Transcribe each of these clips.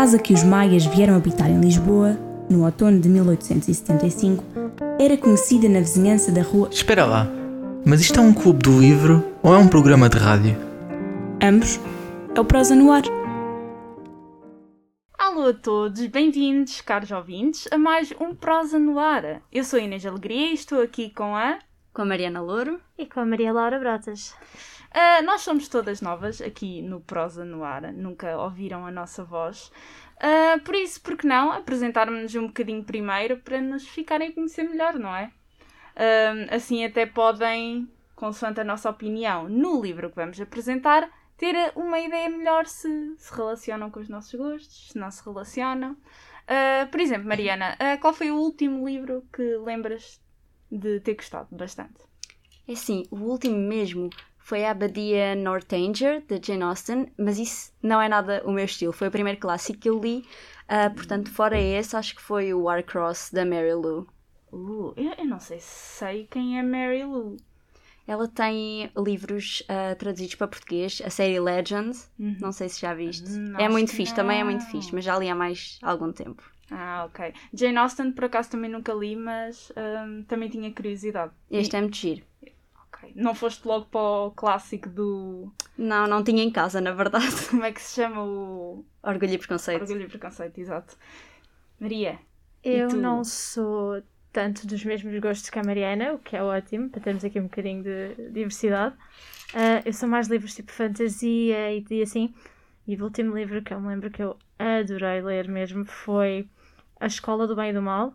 casa que os maias vieram habitar em Lisboa, no outono de 1875, era conhecida na vizinhança da rua. Espera lá, mas isto é um clube do livro ou é um programa de rádio? Ambos. É o Prosa no Ar. Alô a todos, bem-vindos, caros ouvintes, a mais um Prosa no Ar. Eu sou a Inês Alegria e estou aqui com a. Com a Mariana Louro. E com a Maria Laura Brotas. Uh, nós somos todas novas aqui no Prosa no Ar, nunca ouviram a nossa voz. Uh, por isso, por que não apresentarmos-nos um bocadinho primeiro para nos ficarem a conhecer melhor, não é? Uh, assim até podem, consoante a nossa opinião no livro que vamos apresentar, ter uma ideia melhor se se relacionam com os nossos gostos, se não se relacionam. por exemplo, Mariana, qual foi o último livro que lembras de ter gostado bastante? É assim, o último mesmo foi a Abadia Northanger, de Jane Austen, mas isso não é nada o meu estilo. Foi o primeiro clássico que eu li, uh, portanto, fora esse, acho que foi o Warcross, da Mary Lou. Uh, eu, não sei se sei quem é Mary Lou. Ela tem livros uh, traduzidos para português, a série Legend, uhum. não sei se já viste. Não, é muito fixe, não. também é muito fixe, mas já li há mais algum tempo. Ah, ok. Jane Austen, por acaso, também nunca li, mas um, também tinha curiosidade. Este e... é muito giro. Não foste logo para o clássico do. Não, não tinha em casa, na verdade. Como é que se chama o. Orgulho e Preconceito. Orgulho e Preconceito, exato. Maria. Eu não sou tanto dos mesmos gostos que a Mariana, o que é ótimo, para termos aqui um bocadinho de diversidade. Uh, eu sou mais livros tipo fantasia e, e assim. E o último livro que eu me lembro que eu adorei ler mesmo foi A Escola do Bem e do Mal,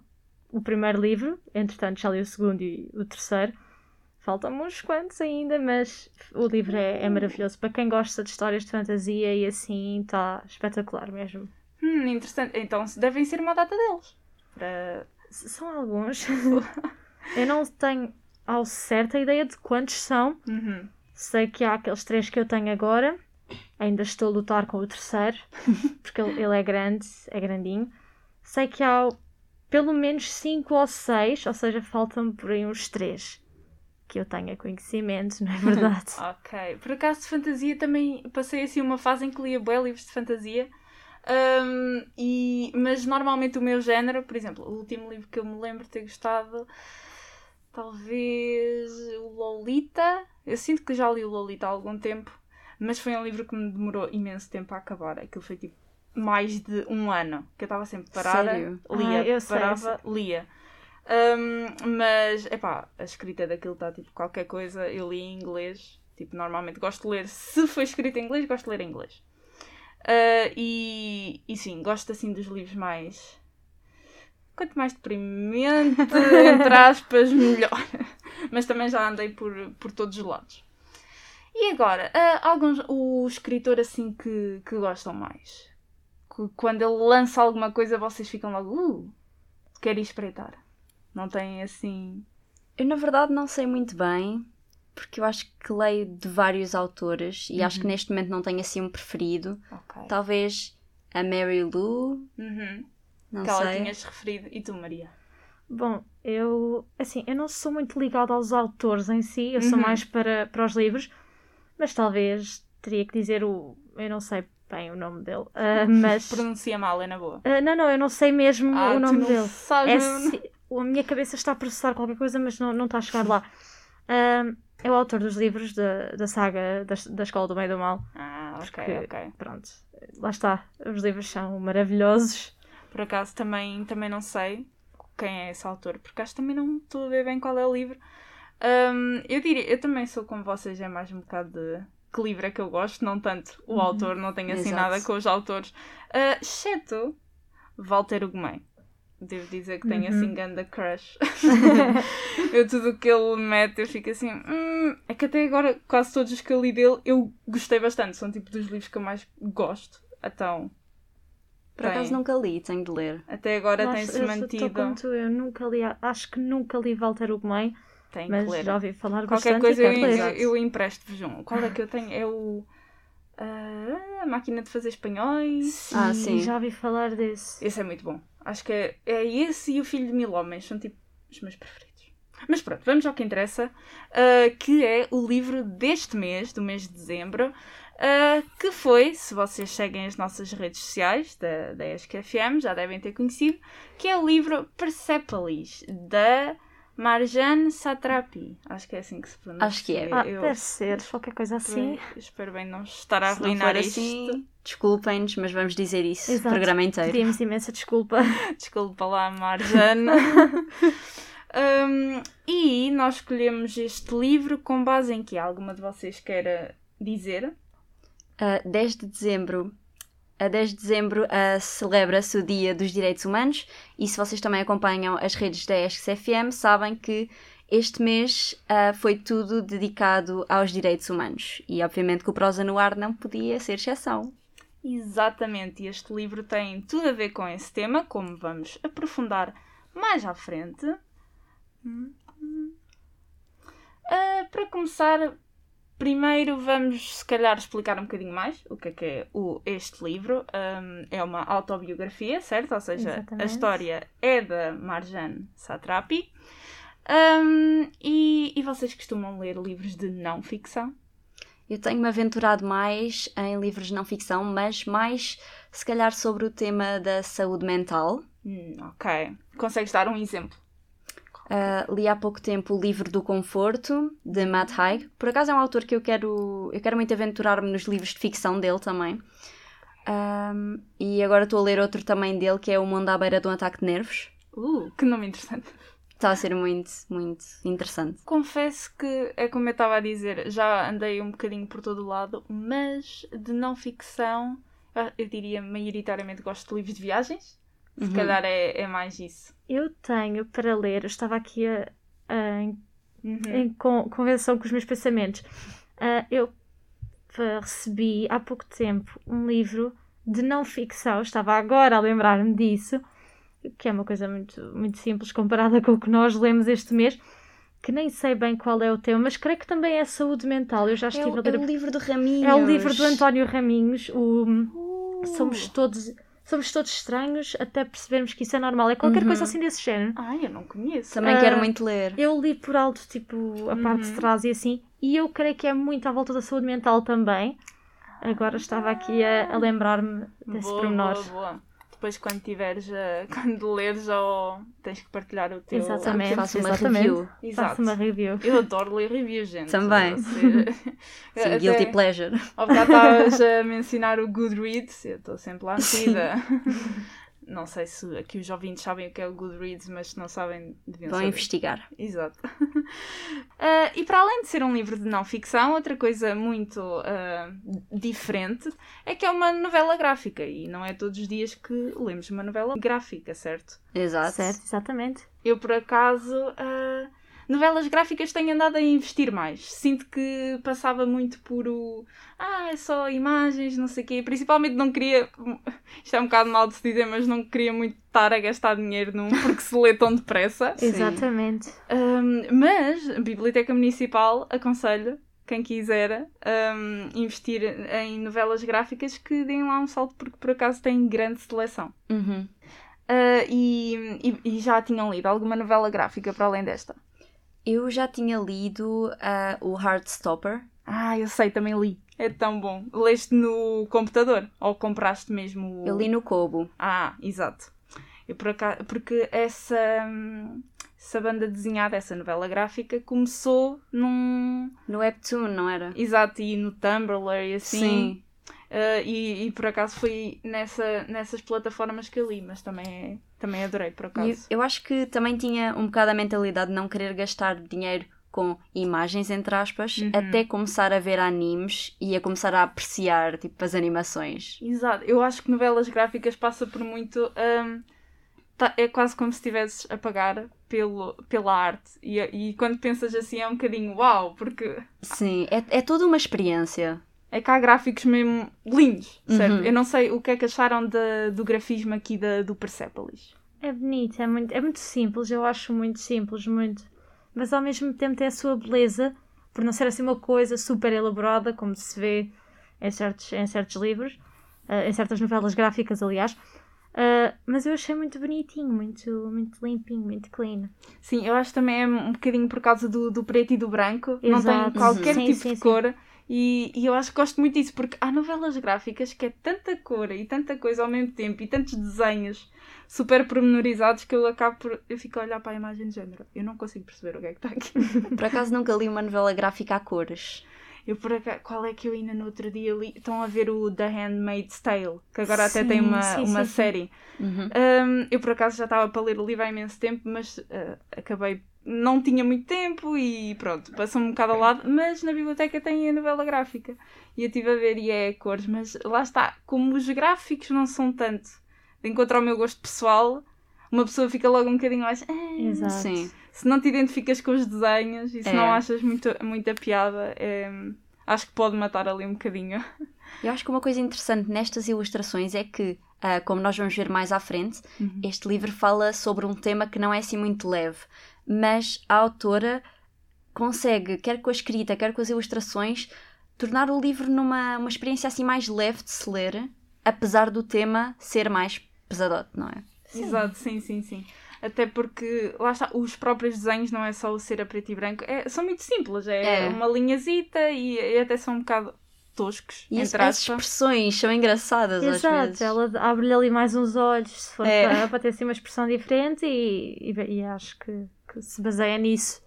o primeiro livro, entretanto já li o segundo e o terceiro. Faltam uns quantos ainda, mas o livro é, é maravilhoso. Para quem gosta de histórias de fantasia e assim, está espetacular mesmo. Hum, interessante. Então devem ser uma data deles. Para... São alguns. eu não tenho ao certo a ideia de quantos são. Uhum. Sei que há aqueles três que eu tenho agora. Ainda estou a lutar com o terceiro, porque ele é grande, é grandinho. Sei que há pelo menos cinco ou seis, ou seja, faltam por aí uns três que eu tenha conhecimento, não é verdade? ok. Por acaso de fantasia também passei assim uma fase em que lia bem livros de fantasia. Um, e, mas normalmente o meu género, por exemplo, o último livro que eu me lembro de ter gostado, talvez o Lolita. Eu sinto que já li o Lolita há algum tempo, mas foi um livro que me demorou imenso tempo a acabar. Aquilo foi tipo mais de um ano, que eu estava sempre parada, Sério? lia, ah, eu parava, sei, lia. Um, mas, epá, a escrita daquilo está tipo qualquer coisa. Eu li em inglês. Tipo, normalmente gosto de ler. Se foi escrito em inglês, gosto de ler em inglês. Uh, e, e sim, gosto assim dos livros mais. Quanto mais deprimente, entre aspas, melhor. Mas também já andei por, por todos os lados. E agora, uh, alguns, o escritor assim que, que gostam mais? Que, quando ele lança alguma coisa, vocês ficam logo, uh, quero espreitar. Não tem assim. Eu, na verdade, não sei muito bem, porque eu acho que leio de vários autores e Uhum. acho que neste momento não tenho assim um preferido. Ok. Talvez a Mary Lou, Uhum. não que ela sei. tinhas referido. E tu, Maria? Bom, eu assim, eu não sou muito ligada aos autores em si, eu sou Uhum. mais para, para os livros, mas talvez teria que dizer o. Eu não sei bem o nome dele, ah, mas. Pronuncia mal, é na boa. Ah, não, não, eu não sei mesmo Ah, o tu nome não dele. sabes É mesmo? si- a minha cabeça está a processar qualquer coisa, mas não, não está a chegar lá. Ah, é o autor dos livros da, da saga da, da Escola do Bem e do Mal. Ah, ok, Porque- ok. Pronto, lá está. Os livros são maravilhosos. Por acaso também, também não sei quem é esse autor, porque acho que também não estou a ver bem qual é o livro. Hum, eu diria, eu também sou como vocês, é mais um bocado de que livro é que eu gosto, não tanto o autor, não tenho assim Exato. nada com os autores. Ah, exceto Walter Ugumem. Devo dizer que tenho Uhum. assim ganda crush. eu tudo o que ele mete, eu fico assim. "Hum", é que até agora, quase todos os que eu li dele, eu gostei bastante. São tipo dos livros que eu mais gosto. Então, Por acaso nunca li, tenho de ler. até agora tem-se mantido. eu nunca li, acho que nunca li Walter Ugumem, Tem mas que ler. já ouvi falar Qualquer bastante coisa e eu, eu, empresto-vos um. Qual é que eu tenho? É o. ah, a máquina de fazer espanhóis. Ah, sim. Já ouvi falar desse. Esse é muito bom. Acho que é, é esse e o Filho de Mil Homens. São tipo os meus preferidos. Mas pronto, vamos ao que interessa, uh, que é o livro deste mês, do mês de dezembro, uh, que foi, se vocês seguem as nossas redes sociais da, da ESC-FM, já devem ter conhecido, que é o livro Persepolis, da Marjane Satrapi. Acho que é assim que se pronuncia. Acho que é. Ah, Eu- deve ser, qualquer coisa assim. Espero bem não estar a Se arruinar for isto. assim, desculpem-nos, mas vamos dizer isso o Exato. programa inteiro. Pedimos imensa desculpa. Desculpa lá, Marjane. Um, e nós escolhemos este livro com base em que alguma de vocês queira dizer. A 10 de dezembro, a 10 de dezembro ah, celebra-se o Dia dos Direitos Humanos e se vocês também acompanham as redes da ESC-FM sabem que este mês ah, foi tudo dedicado aos direitos humanos e obviamente que o Prosa no Ar não podia ser exceção. Exatamente, e este livro tem tudo a ver com esse tema, como vamos aprofundar mais à frente. Ah, para começar, primeiro vamos se calhar explicar um bocadinho mais o que é que é o, este livro. Um, é uma autobiografia, certo? Ou seja, a Exatamente. história é da Marjane Satrapi. Um, e, e vocês costumam ler livros de não ficção? Eu tenho-me aventurado mais em livros de não ficção, mas mais se calhar sobre o tema da saúde mental. Hum, ok. Consegues dar um exemplo? Uh, li há pouco tempo o livro do Conforto, de Matt Haig. Por acaso é um autor que eu quero, eu quero muito aventurar-me nos livros de ficção dele também. Um, e agora estou a ler outro também dele, que é O Mundo à Beira de um Ataque de Nervos. Uh, que nome interessante. Está a ser muito, muito interessante. Confesso que, é como eu estava a dizer, já andei um bocadinho por todo o lado, mas de não ficção, ah, eu diria maioritariamente gosto de livros de viagens. Se Uhum. calhar é, é mais isso. Eu tenho para ler, eu estava aqui a, a- em, Uhum. em con- convenção com os meus pensamentos. Ah, eu ah, recebi há pouco tempo um livro de não ficção, estava agora a lembrar-me disso, que é uma coisa muito, muito simples comparada com o que nós lemos este mês, que nem sei bem qual é o tema, mas creio que também é saúde mental. Eu já É estive o, a ler é o livro do Raminhos. É o livro do António Raminhos, o Uh. Somos Todos Somos Todos Estranhos, até percebermos que isso é normal. É qualquer Uhum. coisa assim desse género. Ai, eu não conheço. Também Ah, quero muito ler. Eu li por alto, tipo, a parte de Uhum. trás e assim, e eu creio que é muito à volta da saúde mental também. Agora estava aqui a, a lembrar-me desse boa, pormenor. boa, boa. Depois, quando tiveres, ah, quando leres, ou tens que partilhar o teu. Exatamente. Faço uma exatamente. review. Exato. Faço uma review. Eu adoro ler reviews, gente. Também. Você- Sim, Até- guilty pleasure. Ao bocado estavas a mencionar o Goodreads, eu estou sempre lá metida. Não sei se aqui os ouvintes sabem o que é o Goodreads, mas se não sabem, deviam Vão saber. investigar. Exato. Ah, e para além de ser um livro de não ficção, outra coisa muito ah, diferente é que é uma novela gráfica. E não é todos os dias que lemos uma novela gráfica, certo? Exato. Certo, exatamente. Eu, por acaso, ah, novelas gráficas tenho andado a investir mais. Sinto que passava muito por o. Ah, é só imagens, não sei o quê. Principalmente não queria. Isto é um bocado mal de se dizer, mas não queria muito estar a gastar dinheiro num porque se lê tão depressa. Exatamente. Um, mas a Biblioteca Municipal aconselho quem quiser um, investir em novelas gráficas que deem lá um salto porque por acaso tem grande seleção. Uhum. Uh, e, e- e já tinham lido alguma novela gráfica para além desta? Eu já tinha lido ah, o Heartstopper. Ah, eu sei, também li. É tão bom. Leste no computador? Ou compraste mesmo o... Eu li no Kobo. Ah, exato. Eu por acaso, porque essa, hum, essa banda desenhada, essa novela gráfica, começou num. No Webtoon, não era? Exato, e no Tumblr e assim. Sim. Uh, e, e por acaso foi nessa, nessas plataformas que eu li, mas também, também adorei, por acaso. eu acho que também tinha um bocado a mentalidade de não querer gastar dinheiro com imagens, entre aspas, Uhum. até começar a ver animes e a começar a apreciar, tipo, as animações. Exato, eu acho que novelas gráficas passa por muito. hum, tá- é quase como se estivesses a pagar pelo, pela arte. E, e quando pensas assim é um bocadinho uau, porque Sim, é, é toda uma experiência. É que há gráficos mesmo lindos, certo? Uhum. Eu não sei o que é que acharam da- do grafismo aqui da, do Persepolis. É bonito, é muito, é muito simples, eu acho muito simples, muito. Mas ao mesmo tempo tem a sua beleza, por não ser assim uma coisa super elaborada, como se vê em certos, em certos livros, eh, em certas novelas gráficas, aliás. Uh, mas eu achei muito bonitinho, muito, muito limpinho, muito clean. Sim, eu acho também é um bocadinho por causa do, do preto e do branco. Não Exato. tem qualquer Sim, tipo sim, de sim. E, e eu acho que gosto muito disso, porque há novelas gráficas que é tanta cor e tanta coisa ao mesmo tempo e tantos desenhos super pormenorizados que eu acabo por. Eu fico a olhar para a imagem de género. Eu não consigo perceber o que é que está aqui. Por acaso nunca li uma novela gráfica a cores. Eu por acaso, qual é que eu ainda no outro dia li? Estão a ver o The Handmaid's Tale, que agora até Sim, tem uma, sim, uma sim. série. Uhum. Um, eu por acaso já estava para ler o livro há imenso tempo, mas uh, acabei. Não tinha muito tempo e pronto, passou-me um bocado ao lado. Mas na biblioteca tem a novela gráfica e eu estive a ver e é cores. Mas lá está, como os gráficos não são tanto de encontro ao meu gosto pessoal, uma pessoa fica logo um bocadinho mais. "Ah", Exato. Sim. Se não te identificas com os desenhos e se É. não achas muito, muita piada, é, acho que pode matar ali um bocadinho. Eu acho que uma coisa interessante nestas ilustrações é que, ah, como nós vamos ver mais à frente, Uhum. este livro fala sobre um tema que não é assim muito leve, mas a autora consegue, quer com a escrita, quer com as ilustrações, tornar o livro numa uma experiência assim mais leve de se ler, apesar do tema ser mais pesadote, não é? Exato, sim, sim, sim. Até porque, lá está, os próprios desenhos não é só o ser a preto e branco, é- são muito simples, é, É. uma linhazita e, e até são um bocado toscos, E as, entre as expressões são engraçadas às Exato, vezes. ela abre-lhe ali mais uns olhos se for É. para, para ter assim uma expressão diferente e, e, e acho que, que se baseia nisso.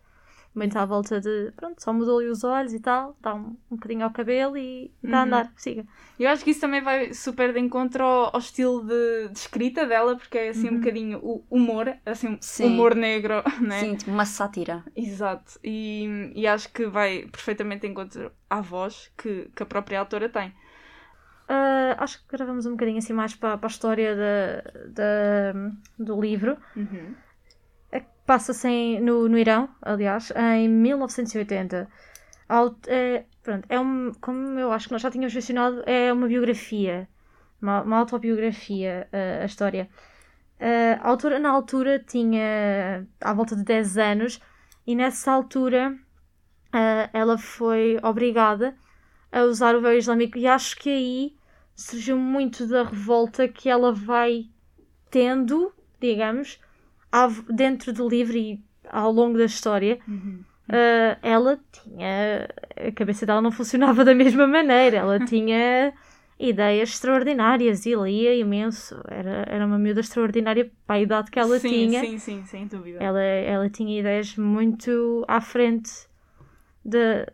Muito à volta de. Pronto, só mudou-lhe os olhos e tal, dá um, um bocadinho ao cabelo e dá a Uhum. andar, siga. Eu acho que isso também vai super de encontro ao, ao estilo de, de escrita dela, porque é assim um bocadinho o humor, assim, Uhum. Sim. humor negro, né? Sim, tipo uma sátira. Exato, e, e acho que vai perfeitamente de encontro à voz que, que a própria autora tem. Ah, acho que agora vamos um bocadinho assim mais para, para a história da, da- do livro. Uhum. Passa-se no, no Irão, aliás, em 1980. Aut- é, pronto, é um, como eu acho que nós já tínhamos mencionado, é uma biografia, uma, uma autobiografia, ah, a história. Ah, a autora, na altura, tinha à volta de 10 anos e nessa altura ah, ela foi obrigada a usar o véu islâmico e acho que aí surgiu muito da revolta que ela vai tendo, digamos, dentro do livro e ao longo da história. Ah, ela tinha. A cabeça dela não funcionava da mesma maneira. Ela tinha ideias extraordinárias e lia imenso. Era, era uma miúda extraordinária para a idade que ela sim, tinha. Sim, sim, sem dúvida. Ela, ela tinha ideias muito à frente de,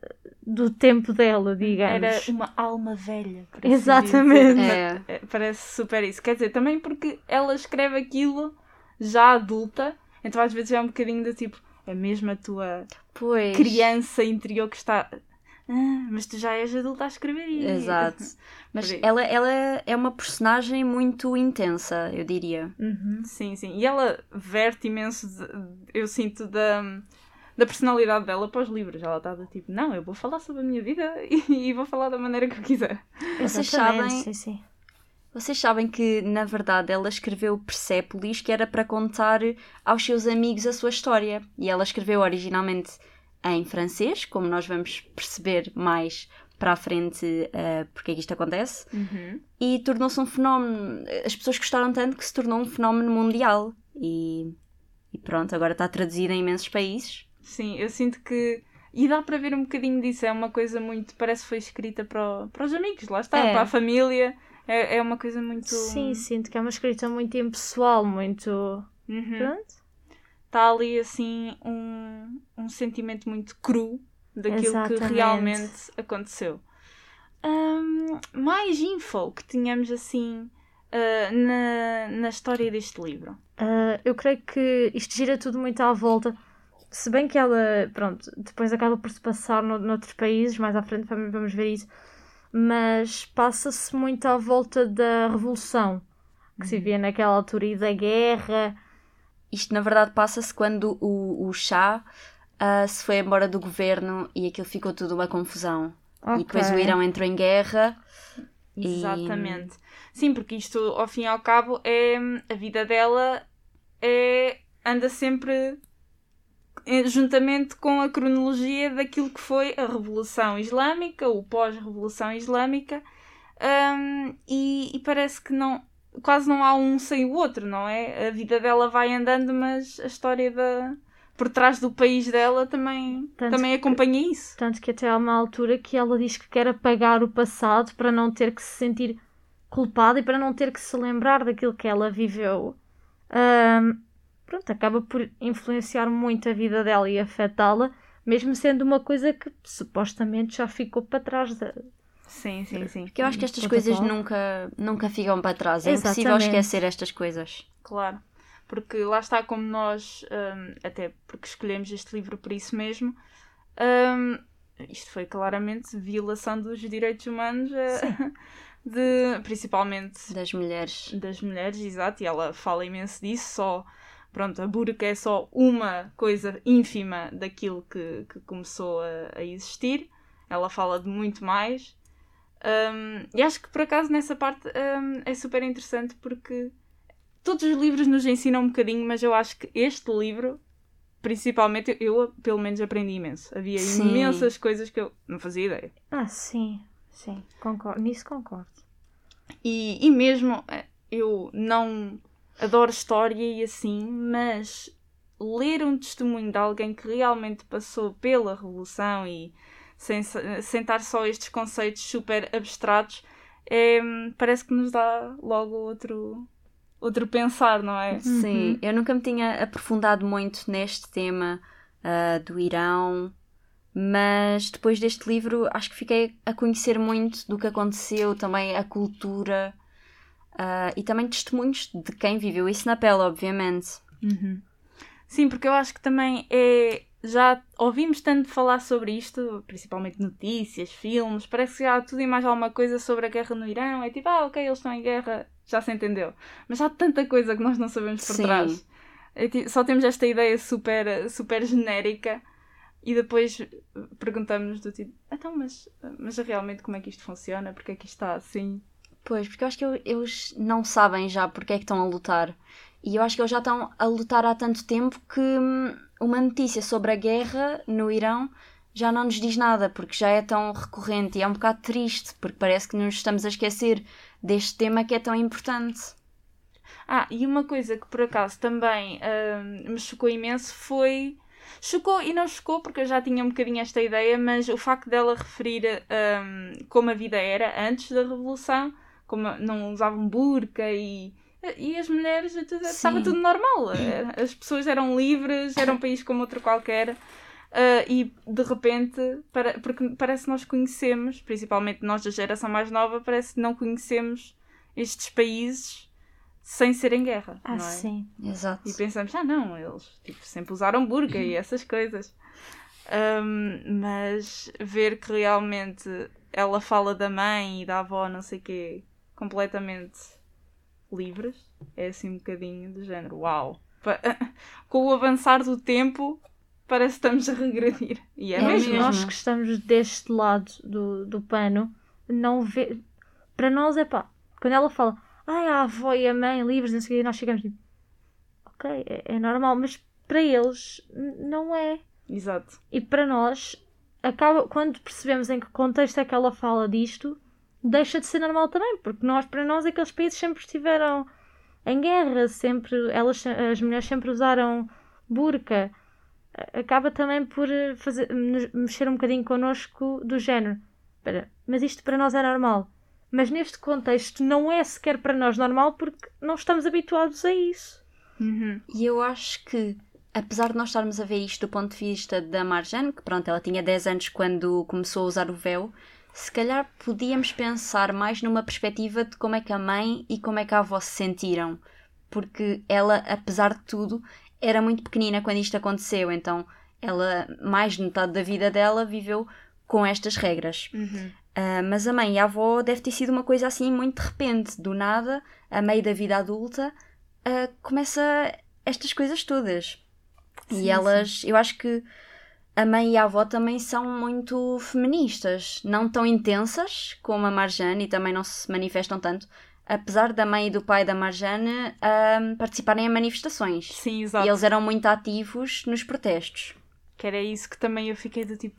do tempo dela, digamos. Era uma alma velha. por assim Exatamente. É. É, Parece super isso. Quer dizer, também porque ela escreve aquilo já adulta, então às vezes é um bocadinho do tipo, é mesmo a tua Pois. criança interior que está. Ah, mas tu já és adulta a escrever isso. Exato. Mas ela, ela é uma personagem muito intensa, eu diria. Uhum. Sim, sim. E ela verte imenso, de- eu sinto, da, da personalidade dela para os livros. Ela está do tipo, não, eu vou falar sobre a minha vida e, e vou falar da maneira que eu quiser. Vocês sabem, Sim, sim. Vocês sabem que, na verdade, ela escreveu Persépolis, que era para contar aos seus amigos a sua história. E ela escreveu originalmente em francês, como nós vamos perceber mais para a frente eh, porque é que isto acontece. E tornou-se um fenómeno. As pessoas gostaram tanto que se tornou um fenómeno mundial. E, e pronto, agora está traduzida em imensos países. Sim, eu sinto que. E dá para ver um bocadinho disso. É uma coisa muito. Parece que foi escrita para, o- para os amigos, lá está, É. para a família. É, é uma coisa muito. Sim, sinto que é uma escrita muito impessoal, muito. Uhum. Pronto. Está ali assim um, um sentimento muito cru daquilo que Exatamente. realmente aconteceu. Ahm, mais info que tínhamos assim ah, na, na história deste livro. Ah, eu creio que isto gira tudo muito à volta. Se bem que ela, pronto, depois acaba por se passar no, noutros países, mais à frente vamos ver isso, mas passa-se muito à volta da revolução que se via naquela altura e da guerra. Isto, na verdade, passa-se quando o, o chá ah, se foi embora do governo e aquilo ficou tudo uma confusão. E depois o. Irão entrou em guerra. E- Exatamente. Sim, porque isto, ao fim e ao cabo, é a vida dela é anda sempre juntamente com a cronologia daquilo que foi a Revolução Islâmica, o pós-Revolução Islâmica, Ahm, e, e parece que não, quase não há um sem o outro, não é? A vida dela vai andando, mas a história da por trás do país dela também, Tanto também que- acompanha isso. Tanto que até há uma altura que ela diz que quer apagar o passado para não ter que se sentir culpada e para não ter que se lembrar daquilo que ela viveu. Ahm, pronto, acaba por influenciar muito a vida dela e afetá-la, mesmo sendo uma coisa que supostamente já ficou para trás. Da... Sim, sim, sim. Porque eu acho que estas coisas qual? nunca, nunca ficam para trás. É impossível Exatamente. esquecer estas coisas. Claro. Porque lá está como nós, hum, até porque escolhemos este livro por isso mesmo, hum, isto foi claramente violação dos direitos humanos, eh, de, principalmente Das mulheres. das mulheres, exato, e ela fala imenso disso, só, pronto, a burca é só uma coisa ínfima daquilo que, que começou a, a existir, ela fala de muito mais, Hum, e acho que por acaso nessa parte hum, é super interessante porque todos os livros nos ensinam um bocadinho, mas eu acho que este livro, principalmente, eu, eu, pelo menos aprendi imenso. Havia Sim. imensas coisas que eu não fazia ideia. Ah, sim, sim, concordo. Nisso concordo. E, e mesmo eh, eu não adoro história e assim, mas ler um testemunho de alguém que realmente passou pela Revolução e sem, estar só estes conceitos super abstratos, é, parece que nos dá logo outro, outro pensar, não é? Sim, eu nunca me tinha aprofundado muito neste tema ah, do Irão, mas depois deste livro acho que fiquei a conhecer muito do que aconteceu, também a cultura ah, e também testemunhos de quem viveu isso na pele, obviamente. Sim, porque eu acho que também é. Já ouvimos tanto falar sobre isto, principalmente notícias, filmes, parece que já há tudo e mais alguma coisa sobre a guerra no Irão. É tipo, ah, ok, eles estão em guerra, já se entendeu. Mas há tanta coisa que nós não sabemos por Sim. trás. É ti- só temos esta ideia super, super genérica e depois perguntamos do tipo, então, mas, mas realmente como é que isto funciona? Porque é que isto está assim? Pois, porque eu acho que eu- eles não sabem já porque é que estão a lutar. E eu acho que eles já estão a lutar há tanto tempo que hum, uma notícia sobre a guerra no Irão já não nos diz nada, porque já é tão recorrente e é um bocado triste, porque parece que nos estamos a esquecer deste tema que é tão importante. Ah, e uma coisa que por acaso também hum, me chocou imenso foi. Chocou e não chocou porque eu já tinha um bocadinho esta ideia, mas o facto dela referir hum, como a vida era antes da Revolução, como não usavam burca e. E as mulheres, tudo- estava tudo normal. As pessoas eram livres, era um país como outro qualquer. ah, e de repente, para, porque parece que nós conhecemos, principalmente nós da geração mais nova, parece que não conhecemos estes países sem ser em guerra. Ah, não é? sim. Exato. E pensamos, ah não, eles tipo, sempre usaram burca e essas coisas. Ahm, mas ver que realmente ela fala da mãe e da avó, não sei o quê, completamente livres, é assim um bocadinho do género, uau. Com o avançar do tempo, parece que estamos a regredir. E é, É mesmo. Nós que estamos deste lado do, do pano, não vê. Para nós é pá, quando ela fala, ai, a avó e a mãe livres, não sei o quê, nós chegamos tipo, ok, é, é normal, mas para eles não é. Exato. E para nós, acaba, quando percebemos em que contexto é que ela fala disto, deixa de ser normal também, porque nós, para nós, aqueles países sempre estiveram em guerra, sempre, elas, as mulheres sempre usaram burca. Acaba também por eh, fazer, mexer um bocadinho connosco do género. Espera, mas isto para nós é normal. Mas neste contexto não é sequer para nós normal porque não estamos habituados a isso. Uhum. E eu acho que, apesar de nós estarmos a ver isto do ponto de vista da Marjane, que pronto, ela tinha 10 anos quando começou a usar o véu, se calhar podíamos pensar mais numa perspectiva de como é que a mãe e como é que a avó se sentiram. Porque ela, apesar de tudo, era muito pequenina quando isto aconteceu, então ela, mais de metade da vida dela, viveu com estas regras. Uhum. Ah, mas a mãe e a avó deve ter sido uma coisa assim muito de repente, do nada, a meio da vida adulta, ah, começa estas coisas todas. e elas, eu acho que a mãe e a avó também são muito feministas, não tão intensas como a Marjane e também não se manifestam tanto, apesar da mãe e do pai da Marjane ah, participarem em manifestações. Sim, exato. E eles eram muito ativos nos protestos. Que era isso que também eu fiquei do tipo.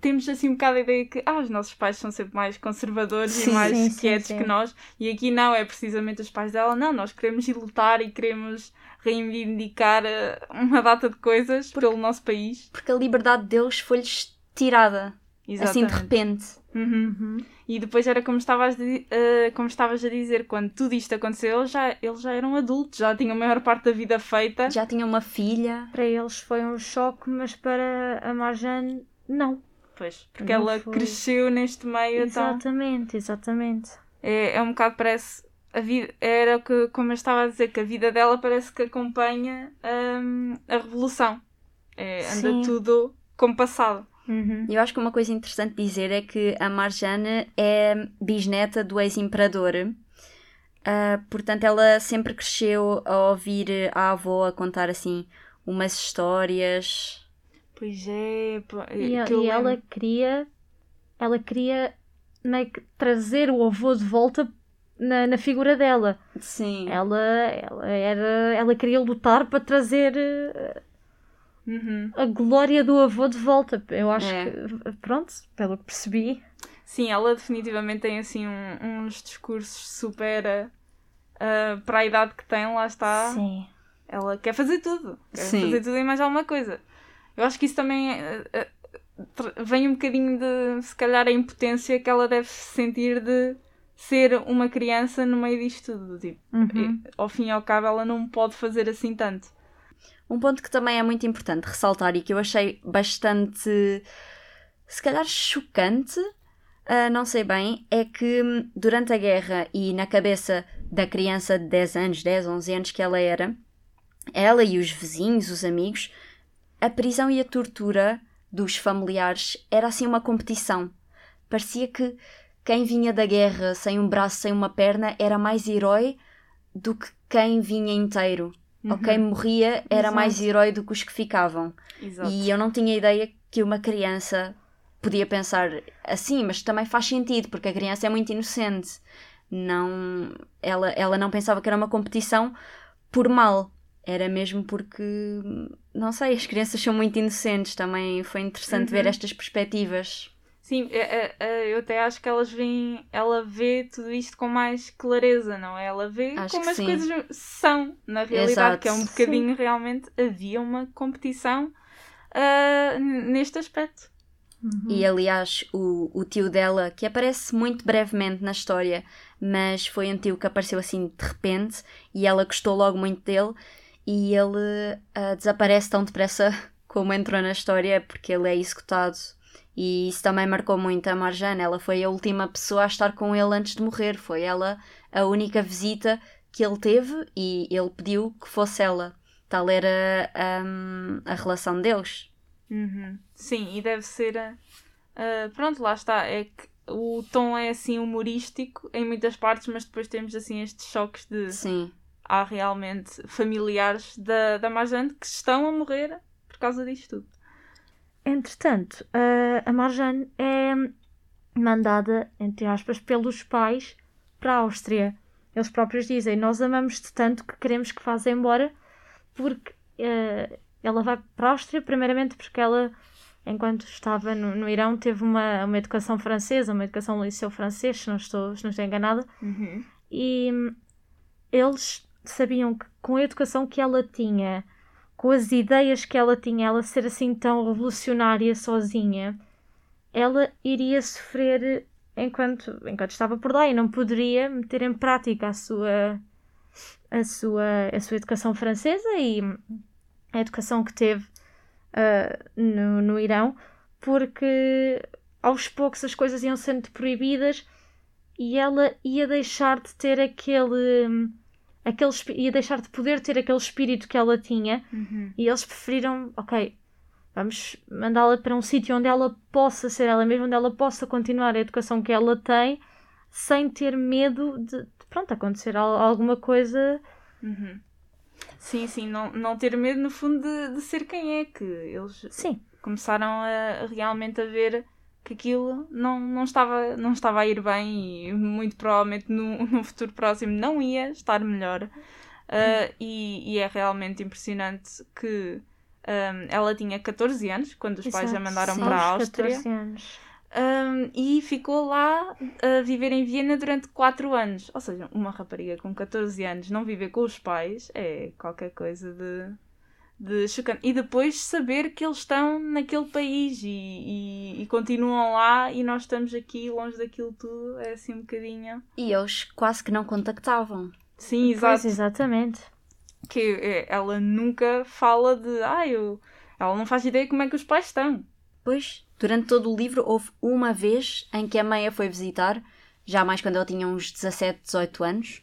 Temos assim um bocado a ideia que ah, os nossos pais são sempre mais conservadores Sim, e mais sim, quietos sim. que nós, e aqui não, é precisamente os pais dela. Não, nós queremos ir lutar e queremos reivindicar eh, uma data de coisas pelo nosso país. Porque a liberdade deles foi-lhes tirada. Assim de Exatamente. repente. Uhum. E depois era como estavas, eh, como estavas a dizer, quando tudo isto aconteceu, eles já, eles já eram adultos, já tinham a maior parte da vida feita. Já tinha uma filha. Para eles foi um choque, mas para a Marjane, não. Pois, porque Não ela foi. cresceu neste meio, então Exatamente, exatamente. é, é um bocado, parece, a vida, era o que, como eu estava a dizer, que a vida dela parece que acompanha hum, a revolução. É, anda Sim. tudo compassado. Uhum. E eu acho que uma coisa interessante dizer é que a Marjane é bisneta do ex-imperador. Ah, portanto, ela sempre cresceu a ouvir a avó a contar assim umas histórias. Pois é, pô, E, que eu e ela queria, ela queria meio que trazer o avô de volta na, na figura dela. Sim. Ela, ela, era, ela queria lutar para trazer eh, Uhum. a glória do avô de volta. Eu acho É. que, pronto, pelo que percebi. Sim, ela definitivamente tem assim um- uns discursos super ah, para a idade que tem, lá está. Sim. Ela quer fazer tudo. Quer Sim. fazer tudo e mais alguma coisa. Eu acho que isso também eh, eh, tra- vem um bocadinho de, se calhar, a impotência que ela deve sentir de ser uma criança no meio disto tudo. Tipo, Uhum. e, ao fim e ao cabo, ela não pode fazer assim tanto. Um ponto que também é muito importante ressaltar e que eu achei bastante, se calhar, chocante, ah, não sei bem, é que hum, durante a guerra e na cabeça da criança de 10 anos, 10, 11 anos que ela era, ela e os vizinhos, os amigos, a prisão e a tortura dos familiares era assim uma competição. Parecia que quem vinha da guerra sem um braço, sem uma perna, era mais herói do que quem vinha inteiro. Ou quem morria era Exato. mais herói do que os que ficavam. Exato. E eu não tinha ideia que uma criança podia pensar assim, mas também faz sentido, porque a criança é muito inocente. Não, ela, ela não pensava que era uma competição por mal. Era mesmo porque, não sei, as crianças são muito inocentes. Também foi interessante ver estas perspectivas. Sim, é- é- é, eu até acho que elas veem, ela vê tudo isto com mais clareza, não é? Ela vê Acho como as sim. coisas são, na realidade, Exato. que é um bocadinho realmente havia uma competição n- neste aspecto. E aliás, o, o tio dela, que aparece muito brevemente na história, mas foi um tio que apareceu assim de repente e ela gostou logo muito dele e ele ah, desaparece tão depressa como entrou na história porque ele é executado. E isso também marcou muito a Marjane. Ela foi a última pessoa a estar com ele antes de morrer. Foi ela a única visita que ele teve e ele pediu que fosse ela. Tal era hum, a relação deles. Uhum. Sim, e deve ser. ah, pronto, lá está. É que o tom é assim humorístico em muitas partes, mas depois temos assim estes choques de. Sim. Há realmente familiares da, da Marjane que estão a morrer por causa disto tudo. Entretanto, a- Marjane é mandada, entre aspas, pelos pais para a Áustria. Eles próprios dizem: Nós amamos-te tanto que queremos que vás embora, porque eh, ela vai para a Áustria, primeiramente porque ela, enquanto estava no, no Irão, teve uma, uma educação francesa, uma educação no liceu francês, se não estou, se não estou enganada, e hum, eles sabiam que com a educação que ela tinha, com as ideias que ela tinha, ela ser assim tão revolucionária sozinha, ela iria sofrer enquanto, enquanto estava por lá e não poderia meter em prática a sua, a sua, a sua educação francesa e a educação que teve ah, no, no Irão, porque aos poucos as coisas iam sendo proibidas e ela ia deixar de ter aquele, aquele ia deixar de poder ter aquele espírito que ela tinha. E eles preferiram, ok, vamos mandá-la para um sítio onde ela possa ser ela mesma, onde ela possa continuar a educação que ela tem, sem ter medo de, de, pronto, acontecer al- alguma coisa. Sim, sim, não, não ter medo no fundo de, de ser quem é, que eles Sim, começaram a, a realmente a ver que aquilo não, não, estava, não estava a ir bem e muito provavelmente no, no futuro próximo não ia estar melhor. Uh, e, e é realmente impressionante que Um, ela tinha 14 anos quando os pais a Exato, mandaram sim. para a Áustria 14 anos. um, e ficou lá a viver em Viena durante 4 anos. Ou seja, uma rapariga com 14 anos não viver com os pais é qualquer coisa de, de chocante. E depois saber que eles estão naquele país e, e, e continuam lá e nós estamos aqui longe daquilo tudo é assim um bocadinho. E eles quase que não contactavam. Sim, Pois, exato. exatamente. Que é, ela nunca fala de. Ah, eu. Ela não faz ideia como é que os pais estão. Pois, durante todo o livro houve uma vez em que a mãe a foi visitar, já mais quando ela tinha uns 17, 18 anos.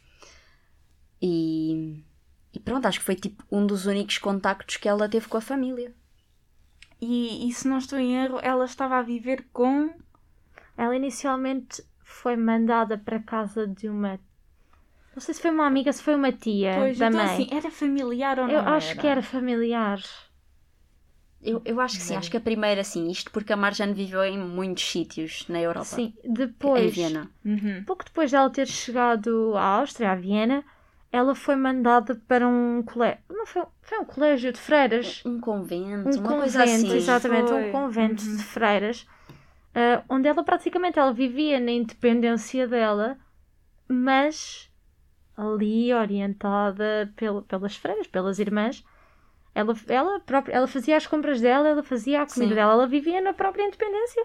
E, e pronto, acho que foi tipo um dos únicos contactos que ela teve com a família. E, e se não estou em erro, ela estava a viver com. Ela inicialmente foi mandada para casa de uma. Não sei se foi uma amiga, se foi uma tia Pois, da então mãe. assim, era familiar ou não? Eu acho era? que era familiar. Eu, eu acho que sim, acho que a primeira sim, isto porque a Marjane viveu em muitos sítios na Europa. Sim, Em depois, Viena. Uhum. pouco depois dela ter chegado à Áustria, à Viena, ela foi mandada para um colégio. Não foi, foi um colégio de freiras. Um convento, Um uma convento, coisa assim. exatamente, Foi. um convento Uhum. de freiras, ah, onde ela praticamente ela vivia na independência dela, mas ali orientada pel- pelas freiras, pelas irmãs. Ela, ela, própria, ela fazia as compras dela, ela fazia a comida Sim. dela, ela vivia na própria independência,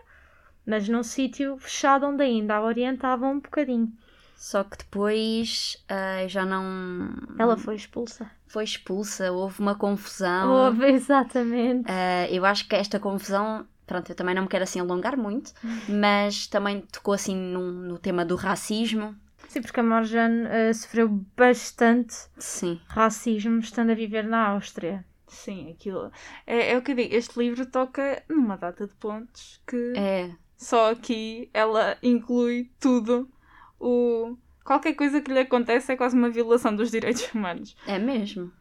mas num sítio fechado onde ainda a orientavam um bocadinho. Só que depois ah, já não. Ela foi expulsa. foi expulsa, houve uma confusão. Houve, exatamente. Ah, eu acho que esta confusão, pronto, eu também não me quero assim alongar muito, mas também tocou assim num- no tema do racismo. Sim, porque a Marjane ah, sofreu bastante Sim, racismo estando a viver na Áustria. Sim, aquilo. É, é o que eu digo, este livro toca numa data de pontos que é. só aqui ela inclui tudo. O... Qualquer coisa que lhe acontece é quase uma violação dos direitos humanos. É mesmo.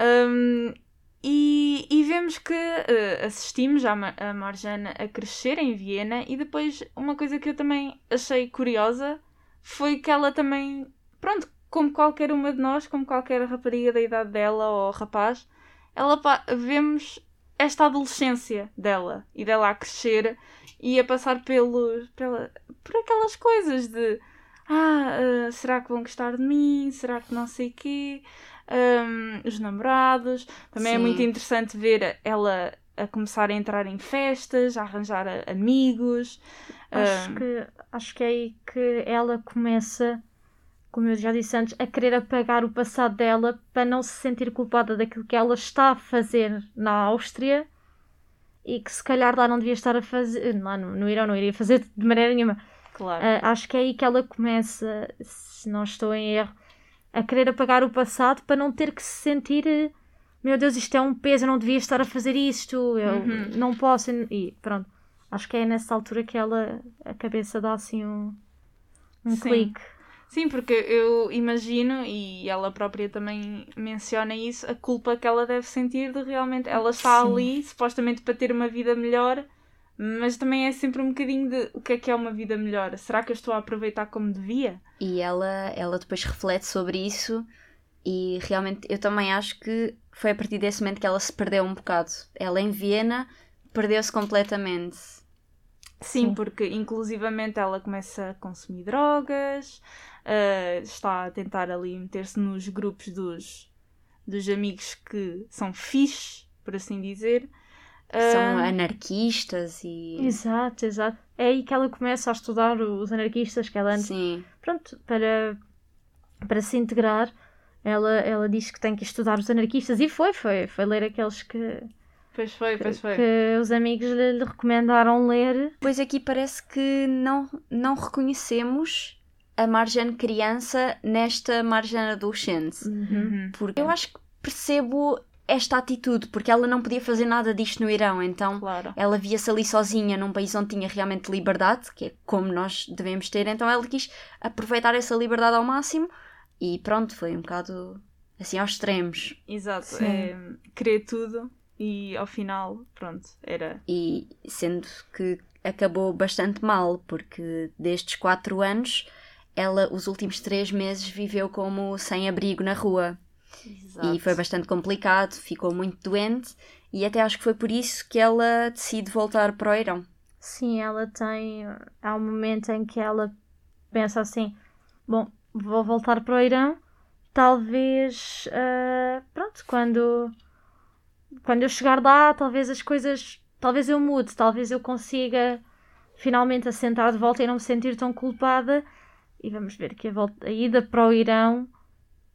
Um, e, e vemos que eh, assistimos a, Ma- a Marjana a crescer em Viena e depois uma coisa que eu também achei curiosa foi que ela também, pronto, como qualquer uma de nós, como qualquer rapariga da idade dela ou rapaz, ela vemos esta adolescência dela e dela a crescer e a passar pelo, pela, por aquelas coisas de ah, eh, será que vão gostar de mim? Será que não sei quê? Um, os namorados. Também é Sim. muito interessante ver ela a começar a entrar em festas, a arranjar amigos. Acho, Um, que, acho que é aí que ela começa, como eu já disse antes, a querer apagar o passado dela para não se sentir culpada daquilo que ela está a fazer na Áustria e que se calhar lá não devia estar a fazer, lá no, no Irão não iria fazer de maneira nenhuma. Claro. Ah, acho que é aí que ela começa, se não estou em erro, a querer apagar o passado para não ter que se sentir eh, meu Deus, isto é um peso, eu não devia estar a fazer isto, eu Uhum. não posso. E pronto, acho que é nessa altura que ela, a cabeça dá assim um, um Sim. clique. Sim, porque eu imagino, e ela própria também menciona isso, a culpa que ela deve sentir de realmente. Ela está Sim. ali, supostamente para ter uma vida melhor, mas também é sempre um bocadinho de o que é que é uma vida melhor? Será que eu estou a aproveitar como devia? E ela, ela depois reflete sobre isso e realmente eu também acho que foi a partir desse momento que ela se perdeu um bocado. Ela em Viena perdeu-se completamente. Sim, Sim. porque inclusivamente ela começa a consumir drogas, ah, está a tentar ali meter-se nos grupos dos, dos amigos que são fixe, por assim dizer. Que São Ah, anarquistas e. Exato, exato. É aí que ela começa a estudar os anarquistas que ela antes Sim, pronto, para, para se integrar, ela, ela diz que tem que estudar os anarquistas e foi, foi, foi ler aqueles que, Pois foi, pois foi. que os amigos lhe, lhe recomendaram ler. Pois aqui parece que não, não reconhecemos a Marjane criança nesta Marjane adolescente. Uhum. Porque eu acho que percebo esta atitude, porque ela não podia fazer nada disto no Irão, então Claro. ela via-se ali sozinha num país onde tinha realmente liberdade, que é como nós devemos ter, então ela quis aproveitar essa liberdade ao máximo e pronto, foi um bocado assim aos extremos. Exato. É querer tudo e ao final, pronto, era. E sendo que acabou bastante mal, porque destes quatro anos, ela os últimos três meses viveu como sem abrigo na rua. Exato. E foi bastante complicado, ficou muito doente e até acho que foi por isso que ela decide voltar para o Irão. Sim, ela tem. Há um momento em que ela pensa assim: bom, vou voltar para o Irão, talvez. ah, pronto, quando. Quando eu chegar lá, talvez as coisas. Talvez eu mude, talvez eu consiga finalmente assentar de volta e não me sentir tão culpada. E vamos ver que a, volta, a ida para o Irão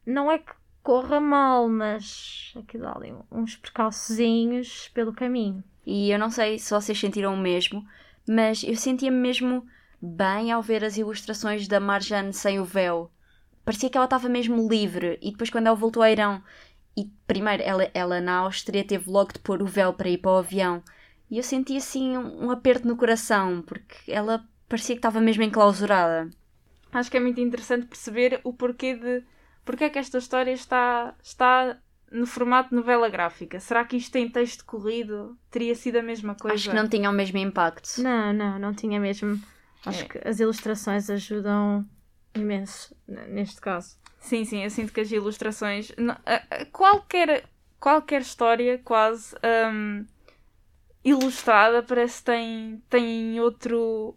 não é que corra mal, mas aqui dá ali uns percalçozinhos pelo caminho. E eu não sei se vocês sentiram o mesmo, mas eu sentia-me mesmo bem ao ver as ilustrações da Marjane sem o véu. Parecia que ela estava mesmo livre. E depois, quando ela voltou ao Irão, e primeiro ela, ela na Áustria teve logo de pôr o véu para ir para o avião. E eu senti assim um, um aperto no coração, porque ela parecia que estava mesmo enclausurada. Acho que é muito interessante perceber o porquê de. Porquê é que esta história está, está no formato de novela gráfica? Será que isto em texto corrido teria sido a mesma coisa? Acho que não tinha o mesmo impacto. Não, não, não tinha mesmo. Acho É. que as ilustrações ajudam imenso neste caso. Sim, sim, eu sinto que as ilustrações. Qualquer, qualquer história, quase hum, ilustrada, parece que tem, tem outro,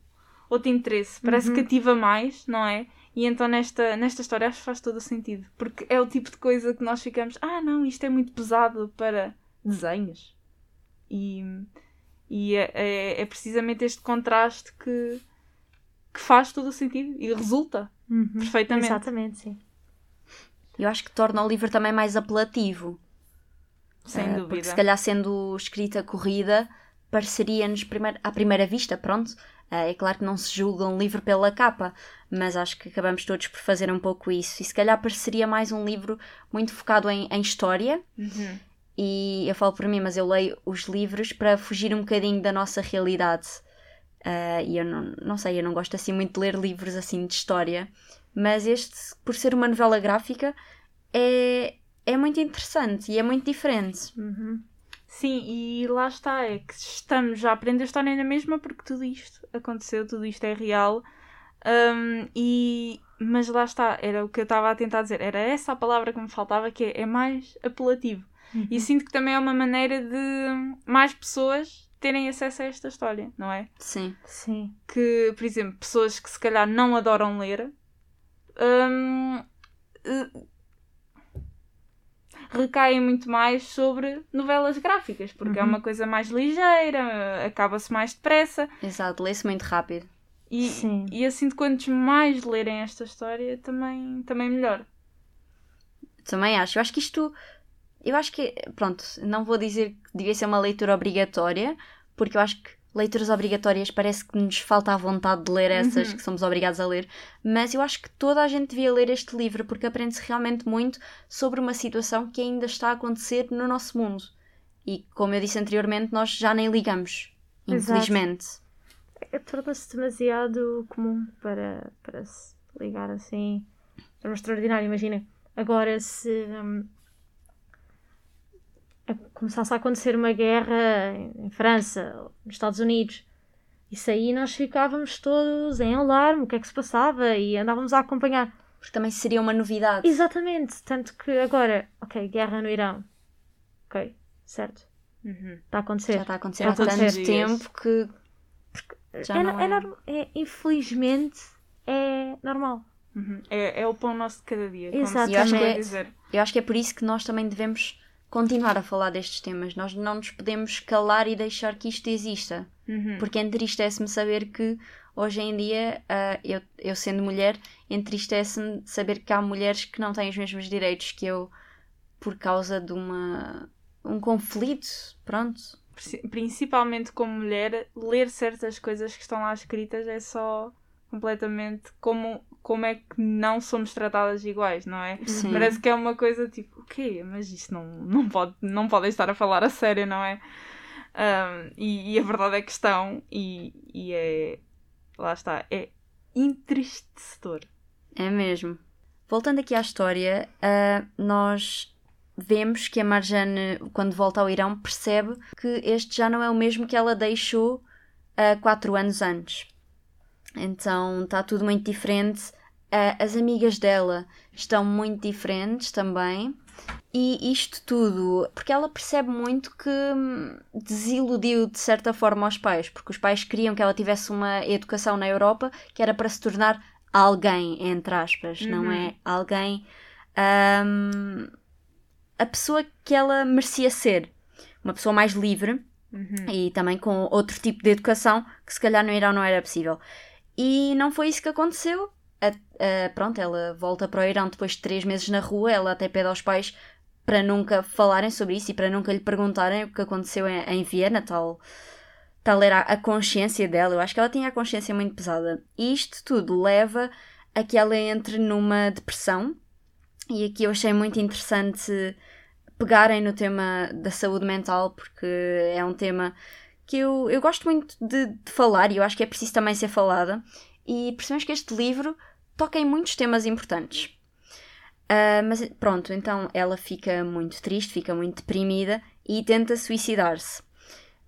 outro interesse. Parece que cativa mais, não é? E então nesta, nesta história acho que faz todo o sentido. Porque é o tipo de coisa que nós ficamos. Ah, não, isto é muito pesado para desenhos. E, e é, é, é precisamente este contraste que, que faz todo o sentido e resulta perfeitamente. Exatamente, sim. Eu acho que torna o livro também mais apelativo. Sem Ah, dúvida. Porque se calhar sendo escrita corrida, pareceria-nos primeiro, à primeira vista, pronto. Ah, é claro que não se julga um livro pela capa, mas acho que acabamos todos por fazer um pouco isso. E se calhar pareceria mais um livro muito focado em, em história. Uhum. E eu falo por mim, mas eu leio os livros para fugir um bocadinho da nossa realidade. Ah, e eu não, não sei, eu não gosto assim muito de ler livros assim de história, mas este, por ser uma novela gráfica, é, é muito interessante e é muito diferente. Uhum. Sim, e lá está, é que estamos a aprender a história na mesma porque tudo isto aconteceu, tudo isto é real. Hum, e, mas lá está, era o que eu estava a tentar dizer, era essa a palavra que me faltava, que é, é mais apelativo. E sinto que também é uma maneira de mais pessoas terem acesso a esta história, não é? Sim. Sim. que, por exemplo, pessoas que se calhar não adoram ler eh, recaem muito mais sobre novelas gráficas, porque é uma coisa mais ligeira, acaba-se mais depressa. Exato, lê-se muito rápido. E, Sim. e sinto que quantos mais lerem esta história, também, também melhor. Também acho. Eu acho que isto. Eu acho que. Pronto, não vou dizer que devia ser uma leitura obrigatória, porque eu acho que leituras obrigatórias parece que nos falta a vontade de ler essas que somos obrigados a ler, mas eu acho que toda a gente devia ler este livro porque aprende-se realmente muito sobre uma situação que ainda está a acontecer no nosso mundo. E como eu disse anteriormente, nós já nem ligamos. Infelizmente. É, Torna-se demasiado comum para, para se ligar assim. É extraordinário, imagina. Agora, se hum, começasse a acontecer uma guerra em, França, nos Estados Unidos, isso aí nós ficávamos todos em alarme, o que é que se passava, e andávamos a acompanhar. Porque também seria uma novidade. Exatamente, tanto que agora, ok, guerra no Irão. Ok, certo. Está a acontecer. Já está a acontecer há tanto acontecer. tempo que. Já é, não é é. norm- é- infelizmente, é normal. Uhum. É, é o pão nosso de cada dia. como se Exatamente. Eu acho que é- dizer. Eu acho que é por isso que nós também devemos continuar a falar destes temas. Nós não nos podemos calar e deixar que isto exista. Uhum. Porque entristece-me saber que hoje em dia, ah, eu, eu sendo mulher, entristece-me saber que há mulheres que não têm os mesmos direitos que eu por causa de uma um conflito. Pronto. Princi- principalmente como mulher, ler certas coisas que estão lá escritas é só completamente como, como é que não somos tratadas iguais, não é? Sim. Parece que é uma coisa tipo, o quê? Mas isto não, não, pode, não podem estar a falar a sério, não é? Ahm, e, e a verdade é que estão, e, e é. Lá está, é entristecedor. É mesmo. Voltando aqui à história, ah, nós vemos que a Marjane, quando volta ao Irão, percebe que este já não é o mesmo que ela deixou há quatro anos antes. Então está tudo muito diferente. Ah, as amigas dela estão muito diferentes também. E isto tudo, porque ela percebe muito que hum, desiludiu de certa forma os pais, porque os pais queriam que ela tivesse uma educação na Europa que era para se tornar alguém, entre aspas, não Uhum. é alguém. hum, a pessoa que ela merecia ser. Uma pessoa mais livre Uhum. e também com outro tipo de educação que se calhar no Irão não era possível. E não foi isso que aconteceu. A- a- pronto, ela volta para o Irão depois de três meses na rua, ela até pede aos pais para nunca falarem sobre isso e para nunca lhe perguntarem o que aconteceu em, em Viena, tal, tal era a consciência dela. Eu acho que ela tinha a consciência muito pesada. E isto tudo leva a que ela entre numa depressão. E aqui eu achei muito interessante pegarem no tema da saúde mental, porque é um tema que eu, eu gosto muito de, de falar e eu acho que é preciso também ser falada. E percebemos que este livro toca em muitos temas importantes. Ah, mas pronto, então ela fica muito triste, fica muito deprimida e tenta suicidar-se.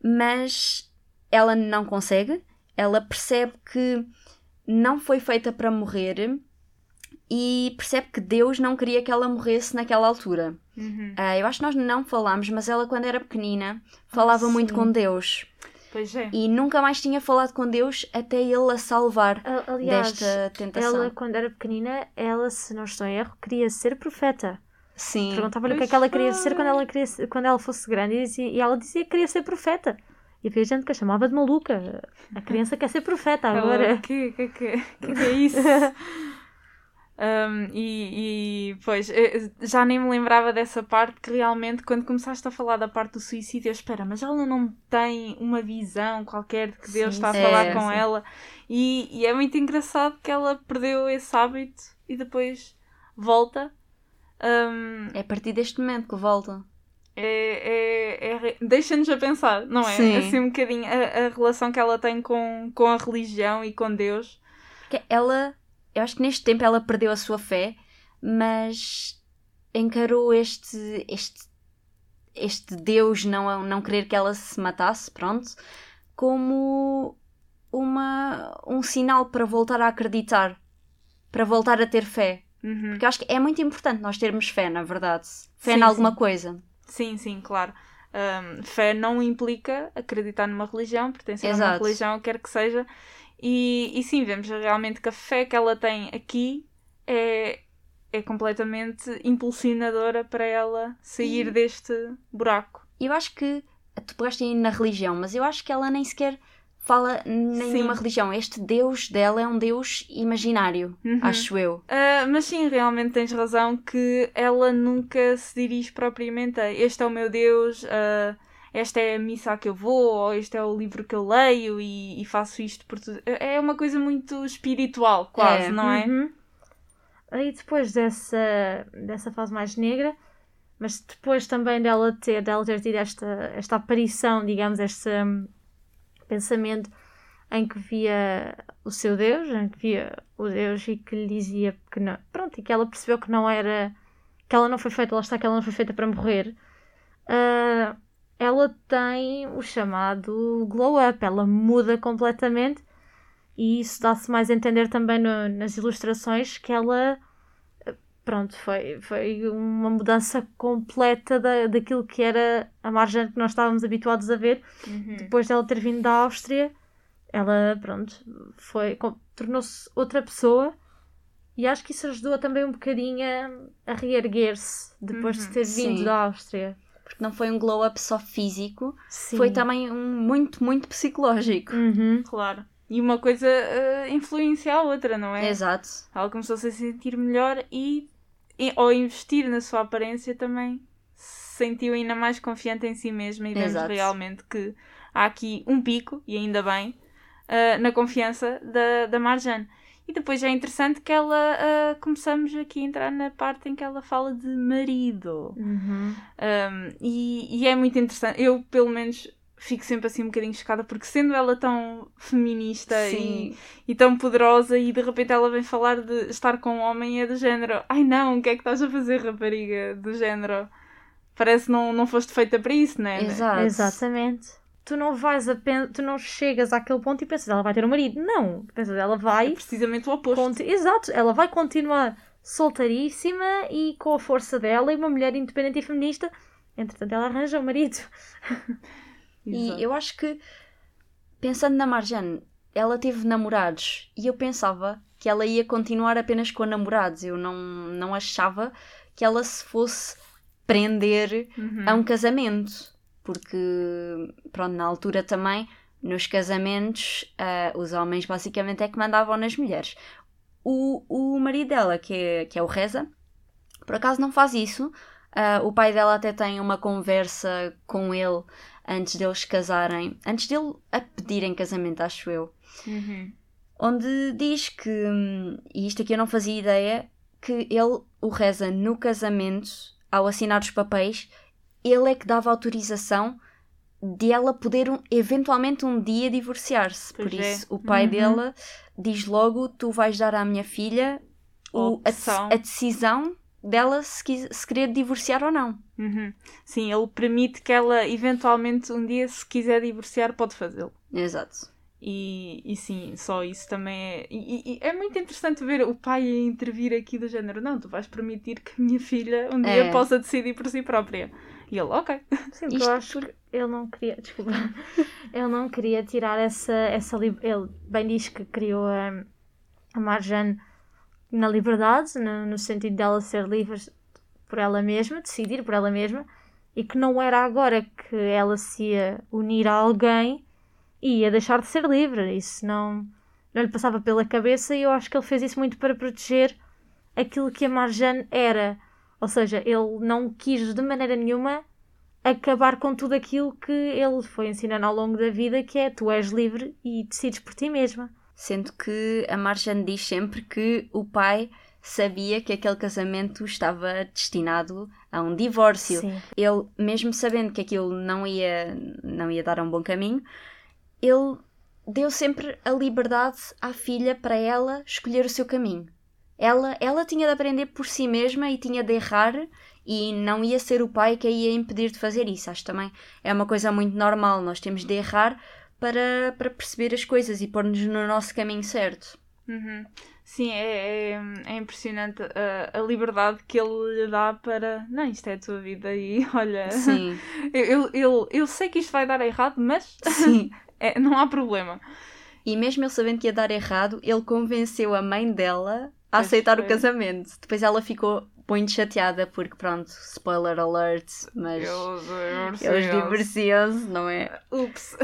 Mas ela não consegue, ela percebe que não foi feita para morrer e percebe que Deus não queria que ela morresse naquela altura. Uhum. Ah, eu acho que nós não falámos, mas ela, quando era pequenina, falava Ah, muito com Deus Pois é. e nunca mais tinha falado com Deus até ele a salvar Aliás, desta tentação. ela, quando era pequenina, ela, se não estou em erro, queria ser profeta. Sim, Perguntava-lhe o que é que ela queria ser quando ela, queria ser- quando ela fosse grande e, dizia- e ela dizia que queria ser profeta. E havia gente que a chamava de maluca. A criança quer ser profeta agora. Que, que, que, que, que é isso? Um, e, e, pois, eh, já nem me lembrava dessa parte que realmente, quando começaste a falar da parte do suicídio, eu espera, mas ela não tem uma visão qualquer de que Deus Sim, está a sim. falar É, com sim. ela. E, e é muito engraçado que ela perdeu esse hábito e depois volta. Um, é a partir deste momento que volta. é, é, é- deixa-nos a pensar, não é? Sim. Assim um bocadinho a, a relação que ela tem com, com a religião e com Deus. Porque ela, eu acho que neste tempo ela perdeu a sua fé, mas encarou este, este, este Deus não, não querer que ela se matasse, pronto, como uma, um sinal para voltar a acreditar, para voltar a ter fé. Uhum. Porque eu acho que é muito importante nós termos fé, na verdade. Fé Sim, em alguma sim. coisa. Sim, sim, claro. Um, fé não implica acreditar numa religião, pertencer a uma Exato. religião, quer que seja. E, e sim, vemos realmente que a fé que ela tem aqui é, é completamente impulsionadora para ela sair E- deste buraco. Eu acho que tu pegaste aí na religião, mas eu acho que ela nem sequer fala nenhuma Sim. religião. Este Deus dela é um Deus imaginário, Uhum. acho eu. Ah, mas sim, realmente tens razão que ela nunca se dirige propriamente a este é o meu Deus, ah, esta é a missa a que eu vou, ou este é o livro que eu leio e, e faço isto por tudo. É uma coisa muito espiritual, quase, É. não é? Uhum. Aí depois dessa, dessa fase mais negra, mas depois também dela ter, dela ter tido esta, esta aparição, digamos, este hum, pensamento em que via o seu Deus, em que via o Deus e que lhe dizia que não, pronto, e que ela percebeu que não era, que ela não foi feita, lá está, que ela não foi feita para morrer. ah, ela tem o chamado glow up, ela muda completamente e isso dá-se mais a entender também no- nas ilustrações que ela pronto, foi, foi uma mudança completa da, daquilo que era a margem que nós estávamos habituados a ver Uhum. depois dela ter vindo da Áustria ela pronto foi tornou-se outra pessoa e acho que isso ajudou também um bocadinho a, a reerguer-se depois Uhum, de ter vindo sim. da Áustria Porque não foi um glow up só físico, Sim. foi também um muito, muito psicológico. Uhum. Claro. E uma coisa ah, influencia a outra, não é? Exato. Ela começou-se a sentir melhor e, e ao investir na sua aparência também se sentiu ainda mais confiante em si mesma e vemos Exato. realmente que há aqui um pico, e ainda bem, ah, na confiança da, da Marjane. E depois é interessante que ela ah, começamos aqui a entrar na parte em que ela fala de marido. Uhum. Um, e, e é muito interessante. Eu, pelo menos, fico sempre assim um bocadinho chocada, porque sendo ela tão feminista e, e tão poderosa, e de repente ela vem falar de estar com um homem, é do género: Ai não, o que é que estás a fazer, rapariga? Do género. Parece que não, não foste feita para isso, né? Exato. Exatamente. Tu não vais a pen... tu não chegas àquele ponto e pensas, ela vai ter um marido. Não, pensas, ela É vai. precisamente o oposto. conti- Exato, ela vai continuar solteiríssima e com a força dela e uma mulher independente e feminista. Entretanto, ela arranja um marido. E eu acho que, pensando na Marjane, ela teve namorados e eu pensava que ela ia continuar apenas com namorados. Eu não, não achava que ela se fosse prender Uhum. a um casamento. Porque, pronto, na altura também, nos casamentos, ah, os homens basicamente é que mandavam nas mulheres. O, o marido dela, que é, que é o Reza, por acaso não faz isso. Ah, o pai dela até tem uma conversa com ele antes deles casarem, antes dele a pedir em casamento, acho eu Uhum. onde diz que, e isto aqui eu não fazia ideia, que ele o reza no casamento, ao assinar os papéis, ele é que dava autorização de ela poder um- eventualmente um dia divorciar-se. Por é. isso, o pai Uhum. dela diz logo: Tu vais dar à minha filha o- a, a decisão dela se, quis- se querer divorciar ou não. Uhum. Sim, ele permite que ela eventualmente um dia, se quiser divorciar, pode fazê-lo. Exato. E, e sim, só isso também é. E, e- é muito interessante ver o pai intervir aqui do género: não, tu vais permitir que a minha filha um dia É. possa decidir por si própria. E ele, ok. Sim, Isto eu acho que ele não queria, desculpa, ele não queria tirar essa, essa li- ele bem diz que criou a, a Marjane na liberdade, no, no sentido dela ser livre por ela mesma, decidir por ela mesma, e que não era agora que ela se ia unir a alguém e ia deixar de ser livre, isso não, não lhe passava pela cabeça e eu acho que ele fez isso muito para proteger aquilo que a Marjane era. Ou seja, ele não quis de maneira nenhuma acabar com tudo aquilo que ele foi ensinando ao longo da vida, que é tu és livre e decides por ti mesma. Sendo que a Marjane diz sempre que o pai sabia que aquele casamento estava destinado a um divórcio. Sim. Ele, mesmo sabendo que aquilo não ia, não ia dar a um bom caminho, ele deu sempre a liberdade à filha para ela escolher o seu caminho. Ela, ela tinha de aprender por si mesma e tinha de errar e não ia ser o pai que a ia impedir de fazer isso. Acho também é uma coisa muito normal. Nós temos de errar para, para perceber as coisas e pôr-nos no nosso caminho certo. Uhum. Sim, é, é, é impressionante a, a liberdade que ele lhe dá para. Não, isto é a tua vida e olha. Sim, Eu, eu, eu, eu sei que isto vai dar errado, mas sim. é, não há problema. E mesmo ele sabendo que ia dar errado, ele convenceu a mãe dela a aceitar foi. o casamento. Depois ela ficou muito chateada porque, pronto, spoiler alert, mas Eles, eles divorciam-se, não é? Ups.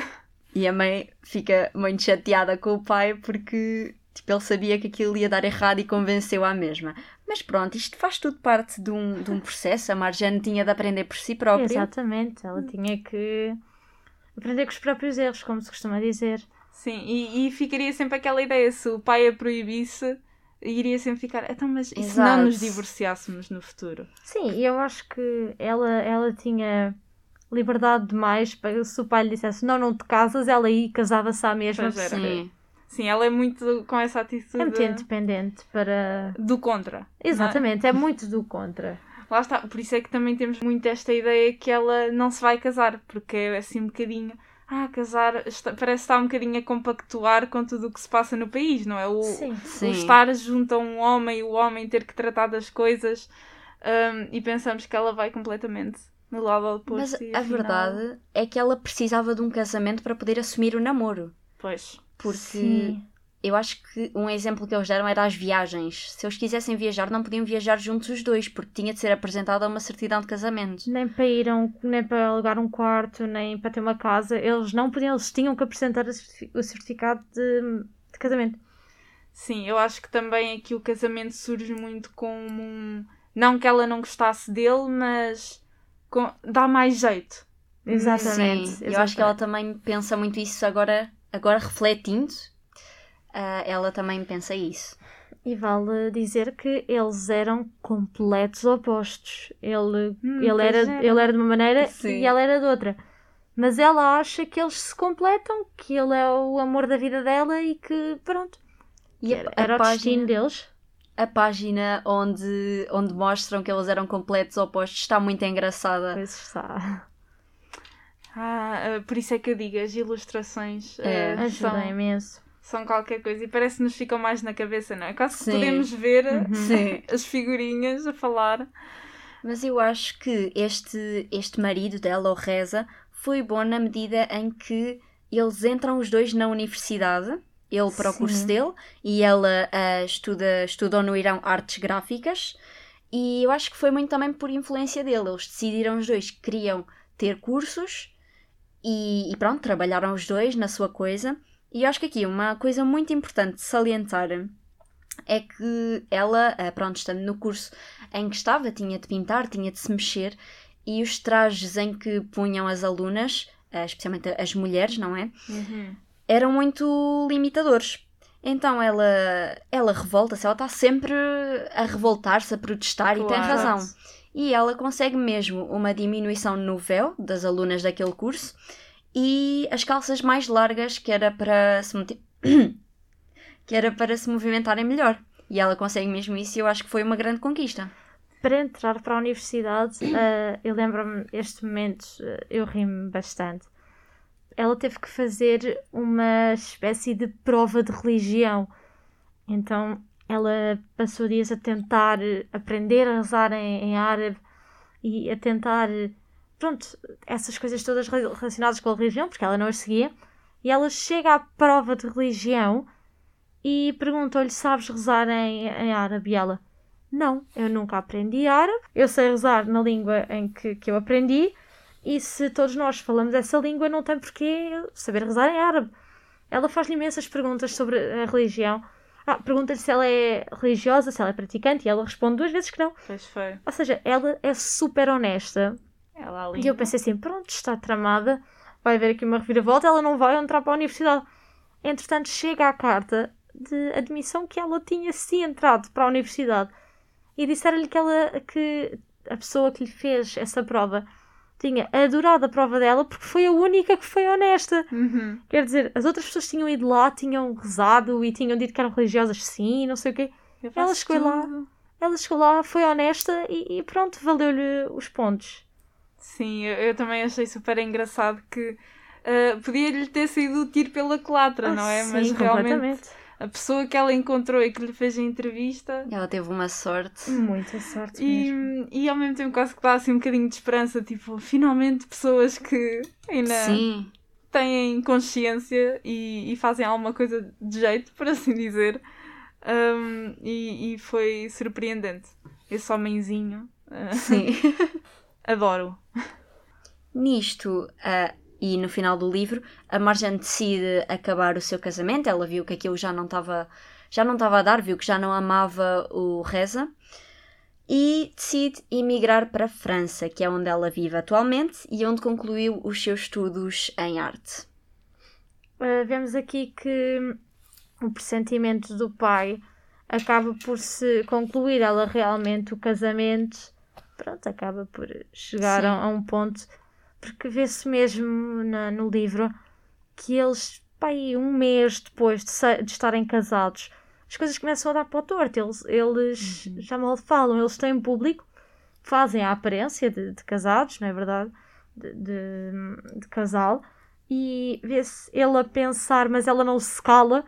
E a mãe fica muito chateada com o pai porque tipo, ele sabia que aquilo ia dar errado e convenceu à mesma. Mas pronto, isto faz tudo parte de um, de um processo. A Marjane tinha de aprender por si própria. Exatamente, ela tinha que aprender com os próprios erros, como se costuma dizer. Sim, e, e ficaria sempre aquela ideia: se o pai a proibisse, iria sempre ficar. Então, mas e se não nos divorciássemos no futuro? Sim, e eu acho que ela, ela tinha liberdade demais para se o pai lhe dissesse não, não te casas, ela aí casava-se à mesma. Pois era. Sim. Sim, ela é muito com essa atitude É muito independente para. do contra. é? Exatamente, é muito do contra. Lá está, por isso é que também temos muito esta ideia que ela não se vai casar, porque é assim um bocadinho. Ah, casar está- parece estar um bocadinho a compactuar com tudo o que se passa no país, não é? O, Sim. o Sim. estar junto a um homem e o homem ter que tratar das coisas hum, e pensamos que ela vai completamente no lado oposto. Mas e a verdade é que ela precisava de um casamento para poder assumir o namoro. Pois. Porque Sim. Eu acho que um exemplo que eles deram era as viagens. Se eles quisessem viajar, não podiam viajar juntos os dois, porque tinha de ser apresentada uma certidão de casamento. Nem para ir um, nem para alugar um quarto, nem para ter uma casa, eles não podiam, eles tinham que apresentar o certifi- o certificado de, de casamento. Sim, eu acho que também aqui o casamento surge muito como um. Não que ela não gostasse dele, mas com- dá mais jeito. Exatamente. Sim, eu acho que ela também pensa muito isso agora, agora refletindo. Ah, ela também pensa isso. E vale dizer que eles eram completos opostos. Ele, Hum, ele, era, era. ele era de uma maneira Sim. e ela era de outra. Mas ela acha que eles se completam, que ele é o amor da vida dela e que pronto. E a, era a o destino página, deles. a página onde, onde mostram que eles eram completos opostos está muito engraçada. Pois está. Ah, ah, por isso é que eu digo, as ilustrações ah, É. Ajuda são, imenso. São qualquer coisa e parece que nos ficam mais na cabeça, não é? Quase que podemos ver Sim. as figurinhas a falar. Mas eu acho que este, este marido dela, o Reza, foi bom na medida em que eles entram os dois na universidade, ele para o Sim. curso dele e ela ah, estuda, estudou no Irão artes gráficas. E eu acho que foi muito também por influência dele. Eles decidiram os dois que queriam ter cursos e, e pronto, trabalharam os dois na sua coisa. E eu acho que aqui uma coisa muito importante de salientar é que ela, ah, pronto, estando no curso em que estava, tinha de pintar, tinha de se mexer, e os trajes em que punham as alunas, ah, especialmente as mulheres, não é? Eram muito limitadores. Então ela, ela revolta-se, ela está sempre a revoltar-se, a protestar e tem Claro. razão. E ela consegue mesmo uma diminuição no véu das alunas daquele curso e as calças mais largas que era para se que era para se movimentarem melhor. E ela consegue mesmo isso e eu acho que foi uma grande conquista. Para entrar para a universidade, eh, eu lembro-me, este momento, eh, eu ri-me bastante. Ela teve que fazer uma espécie de prova de religião. Então, ela passou dias a tentar aprender a rezar em, em árabe e a tentar, pronto, essas coisas todas re- relacionadas com a religião, porque ela não as seguia. E ela chega à prova de religião e perguntou-lhe: Sabes rezar em, em árabe? E ela: Não, eu nunca aprendi árabe. Eu sei rezar na língua em que, que eu aprendi. E se todos nós falamos essa língua, não tem porquê saber rezar em árabe. Ela faz-lhe imensas perguntas sobre a religião. Ah, pergunta-lhe se ela é religiosa, se ela é praticante, e ela responde duas vezes que não. Pois foi. Ou seja, ela é super honesta. Ela ali. E eu pensei assim: pronto, está tramada, vai haver aqui uma reviravolta, ela não vai entrar para a universidade. Entretanto, chega a carta de admissão que ela tinha sim entrado para a universidade e disseram-lhe que, ela, que a pessoa que lhe fez essa prova tinha adorado a prova dela porque foi a única que foi honesta. Uhum. Quer dizer, as outras pessoas tinham ido lá, tinham rezado e tinham dito que eram religiosas sim, não sei o quê. Ela chegou lá. tudo. Ela chegou lá, foi honesta e, e pronto, valeu-lhe os pontos. Sim, eu, eu também achei super engraçado que ah, podia-lhe ter sido o tiro pela culatra, não é? Ah, Sim, Mas realmente a pessoa que ela encontrou e que lhe fez a entrevista Ela teve uma sorte. Muita sorte mesmo. e, e ao mesmo tempo quase que dá assim um bocadinho de esperança, tipo, finalmente pessoas que ainda Sim, têm consciência e, e fazem alguma coisa de jeito, por assim dizer. Um, e, e foi surpreendente. Esse homenzinho. ah, sim. adoro. Nisto, ah, e no final do livro, a Marjan decide acabar o seu casamento. Ela viu que aquilo já não estava já não estava a dar, viu que já não amava o Reza e decide emigrar para a França, que é onde ela vive atualmente e onde concluiu os seus estudos em arte. Uh, vemos aqui que o pressentimento do pai acaba por se concluir ela realmente o casamento pronto, acaba por chegar Sim. a, um ponto porque vê-se mesmo na- no livro que eles, pá, aí um mês depois de, se- de estarem casados, as coisas começam a dar para o torto. Eles, eles já mal falam, eles têm público, fazem a aparência de, de casados, não é verdade? De, de- de casal, e vê-se ele a pensar, mas ela não se cala,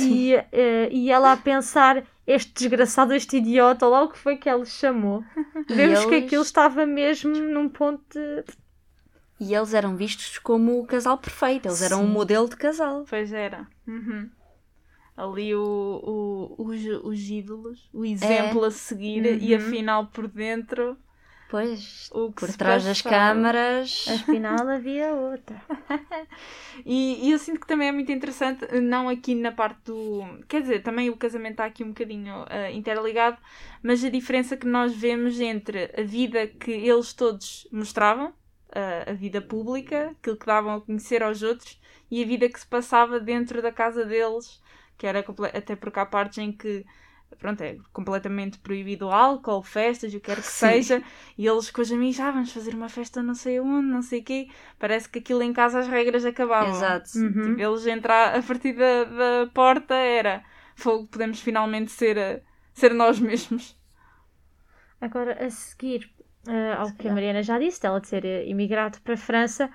e, eh, e ela a pensar, este desgraçado, este idiota, ou lá o que foi que ela chamou. Vemos que eles- aquilo estava mesmo num ponto de. E eles eram vistos como o casal perfeito, eles eram um Sim. modelo de casal. Pois era. Uhum. Ali o, o, os, os ídolos, o exemplo a seguir e Uhum. afinal por dentro Pois, o que por trás das câmaras. Afinal, havia outra. E, e eu sinto que também é muito interessante, não aqui na parte do. Quer dizer, também o casamento está aqui um bocadinho ah, interligado, mas a diferença que nós vemos entre a vida que eles todos mostravam, ah, a vida pública, aquilo que davam a conhecer aos outros, e a vida que se passava dentro da casa deles, que era até porque há partes em que. Pronto, é completamente proibido o álcool, festas, o que quer que Sim. seja, e eles com os amigos, ah, vamos fazer uma festa não sei onde, não sei o quê. Parece que aquilo em casa as regras acabavam. Exato. Uhum. Tipo, eles entrar a partir da, da porta era fogo, podemos finalmente ser, eh, ser nós mesmos. Agora, a seguir eh, ao que a Mariana já disse, dela ter eh, imigrado para a França,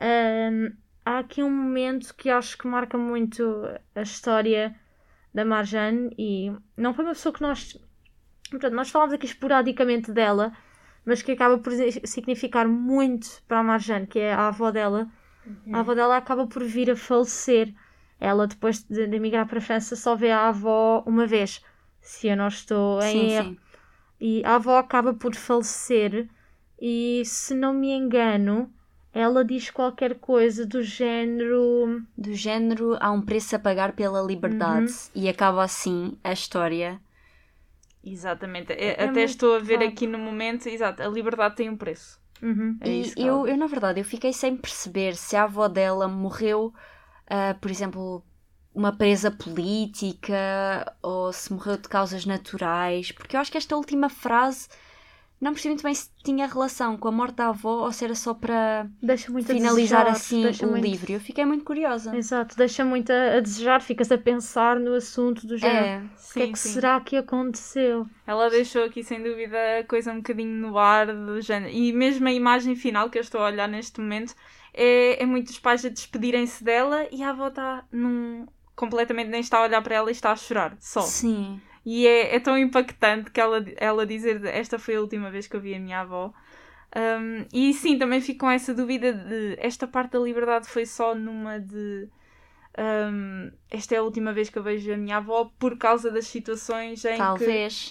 ehm, há aqui um momento que acho que marca muito a história da Marjane e não foi uma pessoa que nós. Portanto, nós falámos aqui esporadicamente dela, mas que acaba por significar muito para a Marjane, que é a avó dela. A avó dela acaba por vir a falecer. Ela, depois de, de emigrar para a França, só vê a avó uma vez, se eu não estou em erro. E a avó acaba por falecer, e se não me engano, ela diz qualquer coisa do género. Do género, há um preço a pagar pela liberdade. Uhum. E acaba assim a história. Exatamente. É- É até estou a ver vago. aqui no momento, exato, a liberdade tem um preço. Uhum. É e eu, ela eu, na verdade, eu fiquei sem perceber se a avó dela morreu, ah, por exemplo, uma presa política ou se morreu de causas naturais, porque eu acho que esta última frase não percebi muito bem se tinha relação com a morte da avó ou se era só para Deixa muito a finalizar desejar, assim deixa o muito- livro. Eu fiquei muito curiosa. Exato, deixa muito a, a desejar, ficas a pensar no assunto do género. É, O que é que sim. será que aconteceu? Ela deixou aqui, sem dúvida, a coisa um bocadinho no ar do género. E mesmo a imagem final que eu estou a olhar neste momento é, é muito os pais a despedirem-se dela e a avó está num. completamente nem está a olhar para ela e está a chorar, só. sim. E é, é tão impactante que ela, ela dizer esta foi a última vez que eu vi a minha avó. Um, e sim, também fico com essa dúvida de esta parte da liberdade foi só numa de um, esta é a última vez que eu vejo a minha avó por causa das situações em que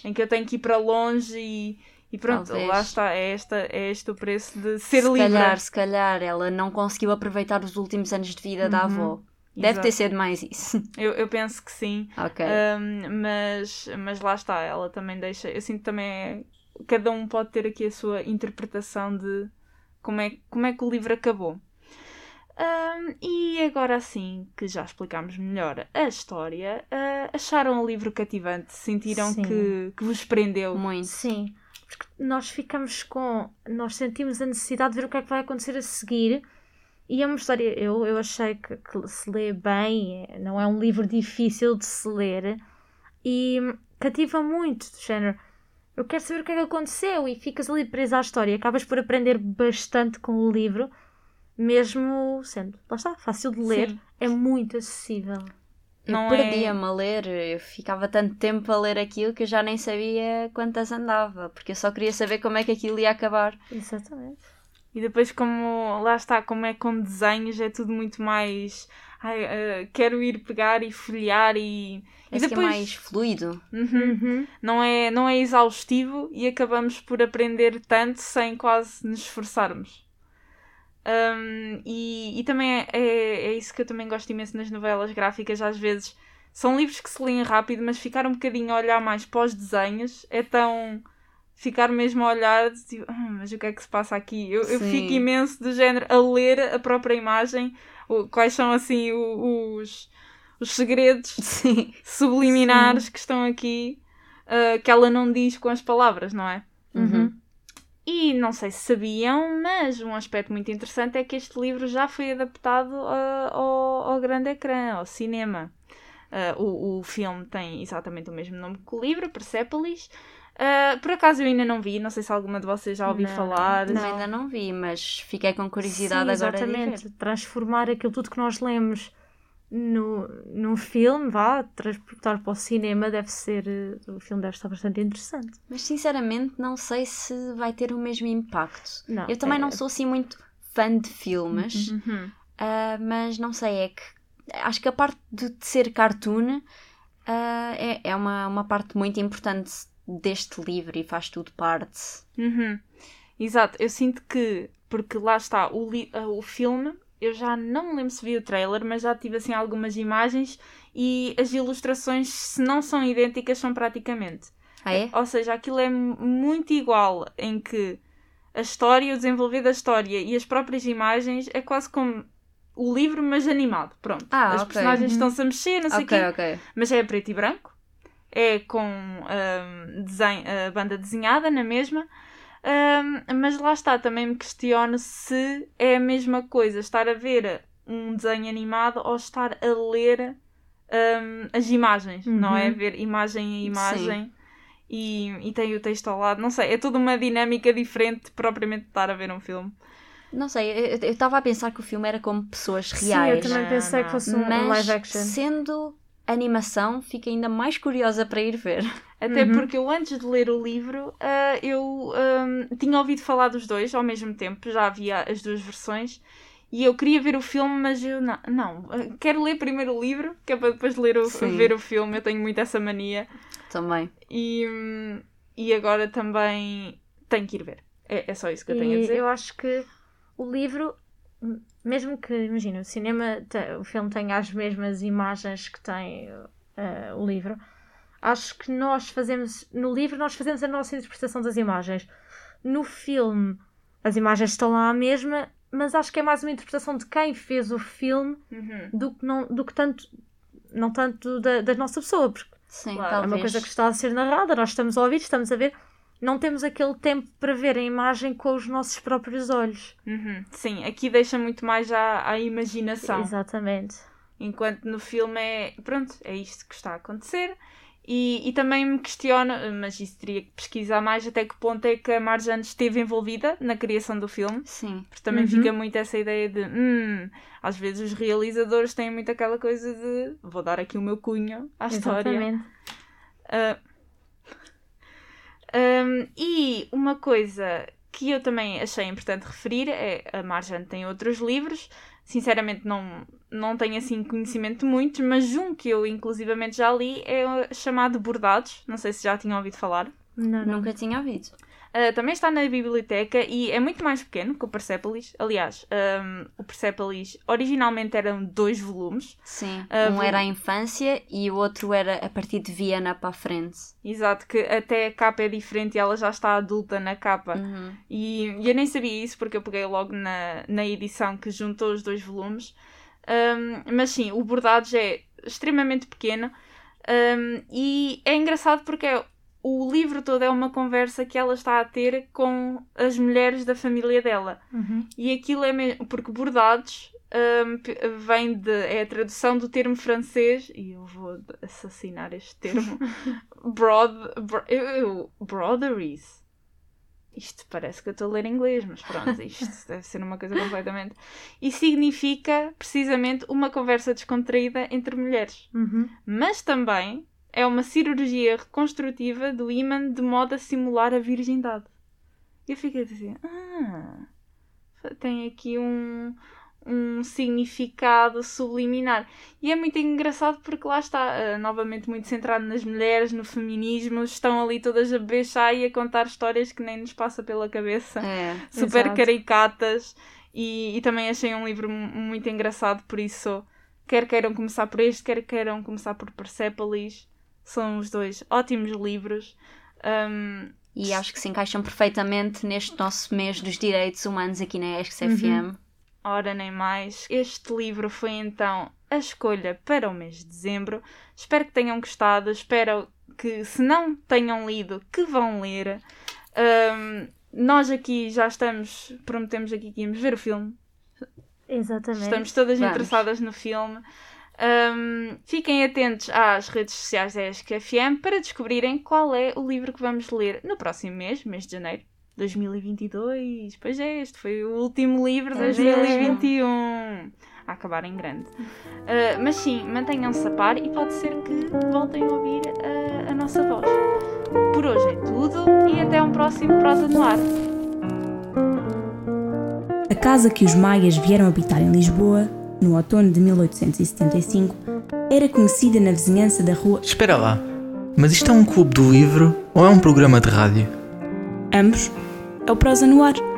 em que eu tenho que ir para longe e, e pronto, Talvez. lá está, é, esta, é este o preço de ser se livre. calhar, se calhar, ela não conseguiu aproveitar os últimos anos de vida da Uhum. avó. Deve Exato. ter sido mais isso. Eu, eu penso que sim. ok. Um, mas, mas lá está, ela também deixa. Eu sinto também. é- cada um pode ter aqui a sua interpretação de como é, como é que o livro acabou. Um, e agora sim que já explicámos melhor a história, ah, acharam o livro cativante? Sentiram Sim. que, que vos prendeu? Muito. Sim, porque nós ficamos com. Nós sentimos a necessidade de ver o que é que vai acontecer a seguir. E é uma história, eu, eu achei que, que se lê bem, é- não é um livro difícil de se ler e cativa muito, do género. Eu quero saber o que é que aconteceu e ficas ali presa à história. Acabas por aprender bastante com o livro, mesmo sendo, lá está, fácil de ler, Sim. é muito acessível. Eu Não é- perdia-me a ler, eu ficava tanto tempo a ler aquilo que eu já nem sabia quantas andava, porque eu só queria saber como é que aquilo ia acabar. Exatamente. E depois, como lá está, como é com desenhos, é tudo muito mais. Ai, ah, quero ir pegar e folhear e. E Esse que é depois. mais fluido. Uhum. Uhum. não é, não é exaustivo e acabamos por aprender tanto sem quase nos esforçarmos. Um, e, e também é, é, é isso que eu também gosto imenso nas novelas gráficas, às vezes são livros que se leem rápido, mas ficar um bocadinho a olhar mais para os desenhos é tão. Ficar mesmo a olhar, tipo, "Ah, mas o que é que se passa aqui? Eu, eu Sim. fico imenso do género a ler a própria imagem, o- quais são assim o- os, os segredos Sim. subliminares que estão aqui uh, que ela não diz com as palavras, não é? Uhum. E não sei se sabiam, mas um aspecto muito interessante é que este livro já foi adaptado uh, ao, ao grande ecrã, ao cinema. Uh, o, o filme tem exatamente o mesmo nome que o livro, Persepolis. Uh, por acaso eu ainda não vi, não sei se alguma de vocês já ouviu Não, falar. Eu ainda não vi, mas fiquei com curiosidade Sim, agora de ver. exatamente. Transformar aquilo tudo que nós lemos no, num filme, vá, transportar para o cinema, deve ser. eh, O filme deve estar bastante interessante. Mas sinceramente não sei se vai ter o mesmo impacto. Não, Eu também é- não sou assim muito fã de filmes, Uhum. ah, mas não sei, é que acho que a parte de ser cartoon ah, é, é uma, uma parte muito importante deste livro e faz tudo parte. Uhum. Exato, eu sinto que, porque lá está, o, ah, o filme, eu já não me lembro se vi o trailer, mas já tive assim algumas imagens e as ilustrações, se não são idênticas, são praticamente. Ah, é? Ou seja, aquilo é mu- muito igual, em que a história, o desenvolver da história e as próprias imagens é quase como o livro, mas animado. Pronto. Ah, as ok. personagens estão-se a mexer, não sei o Ok, quê. ok. Mas é preto e branco. É com ahm, desenho, a banda desenhada na mesma. Ahm, mas lá está, também me questiono se é a mesma coisa estar a ver um desenho animado ou estar a ler ahm, as imagens, não é? Uhum. Ver imagem a imagem e, e tem o texto ao lado. Não sei, é toda uma dinâmica diferente de propriamente estar a ver um filme. Não sei, eu- estava a pensar que o filme era como pessoas Sim, reais. eu também Não, pensei não. que fosse um, um mas live action. sendo animação, fico ainda mais curiosa para ir ver. Até Uhum. porque eu, antes de ler o livro, ah, eu ahm, tinha ouvido falar dos dois ao mesmo tempo, já havia as duas versões. E eu queria ver o filme, mas eu não, não ah, quero ler primeiro o livro, que é para depois ler o, Sim. ver o filme. Eu tenho muito essa mania. Também. E, hum, e agora também tenho que ir ver. É, é só isso que eu tenho a E dizer. eu acho que o livro, mesmo que, imagina, o cinema, te- o filme tenha as mesmas imagens que tem eh, o livro, acho que nós fazemos, no livro, nós fazemos a nossa interpretação das imagens. No filme, as imagens estão lá a mesma, mas acho que é mais uma interpretação de quem fez o filme Uhum. do que, não, do que tanto, não tanto da, da nossa pessoa, porque Sim, Claro. é uma coisa que está a ser narrada, nós estamos a ouvir, estamos a ver, não temos aquele tempo para ver a imagem com os nossos próprios olhos. Uhum. Sim, aqui deixa muito mais à, à imaginação. Exatamente. Enquanto no filme é, pronto, é isto que está a acontecer. E, e também me questiono, mas isso teria que pesquisar mais, até que ponto é que a Marjane esteve envolvida na criação do filme. Sim. Porque também Uhum. fica muito essa ideia de, hum, às vezes os realizadores têm muito aquela coisa de, vou dar aqui o meu cunho à história. Exatamente. Ah, um, e uma coisa que eu também achei importante referir é a Marjane tem outros livros. Sinceramente não, não tenho assim conhecimento de muitos, mas um que eu inclusivamente já li é chamado Bordados. Não sei se já tinham ouvido falar. Não, não. Nunca tinha ouvido. Uh, também está na biblioteca e é muito mais pequeno que o Persepolis. Aliás, um, o Persepolis originalmente eram dois volumes. Sim. Ah, um era a infância e o outro era a partir de Viena para a frente. Exato, que até a capa é diferente e ela já está adulta na capa. Uhum. E, e eu nem sabia isso porque eu peguei logo na, na edição que juntou os dois volumes. Um, mas sim, o Bordados é extremamente pequeno um, e é engraçado porque é- o livro todo é uma conversa que ela está a ter com as mulheres da família dela. Uhum. E aquilo é mesmo. Porque bordados p- vem de. é a tradução do termo francês. E eu vou assassinar este termo. Broad. bro- eu, eu, brotheries. Isto parece que eu estou a ler inglês, mas pronto, isto deve ser uma coisa completamente. E significa precisamente uma conversa descontraída entre mulheres. Uhum. Mas também é uma cirurgia reconstrutiva do ímã de modo a simular a virgindade. E eu fiquei a dizer, ah, tem aqui um, um significado subliminar. E é muito engraçado porque lá está, ah, novamente muito centrado nas mulheres, no feminismo, estão ali todas a chá e a contar histórias que nem nos passa pela cabeça É. super Exato. caricatas e, e também achei um livro mu- muito engraçado, por isso quer queiram começar por este, quer queiram começar por Persepolis, são os dois ótimos livros. Um, E acho que se encaixam perfeitamente neste nosso mês dos direitos humanos aqui na ESC Uhum. FM. ora nem mais. Este livro foi então a escolha para o mês de dezembro. Espero que tenham gostado, espero que se não tenham lido, que vão ler. Um, nós aqui já estamos, prometemos aqui que íamos ver o filme, Exatamente. Estamos todas Vamos. interessadas no filme. Ahm, fiquem atentos às redes sociais da ESC FM para descobrirem qual é o livro que vamos ler no próximo mês, mês de janeiro. 2022, pois é, este foi o último livro de É 2021. A acabar em grande. Ah, mas sim, mantenham-se a par e pode ser que voltem a ouvir ah, a nossa voz. Por hoje é tudo e até um próximo Prosa no Ar. A casa que os maias vieram habitar em Lisboa, no outono de 1875, era conhecida na vizinhança da rua. Espera lá, mas isto é um clube do livro ou é um programa de rádio? Ambos é o Prosa no Ar.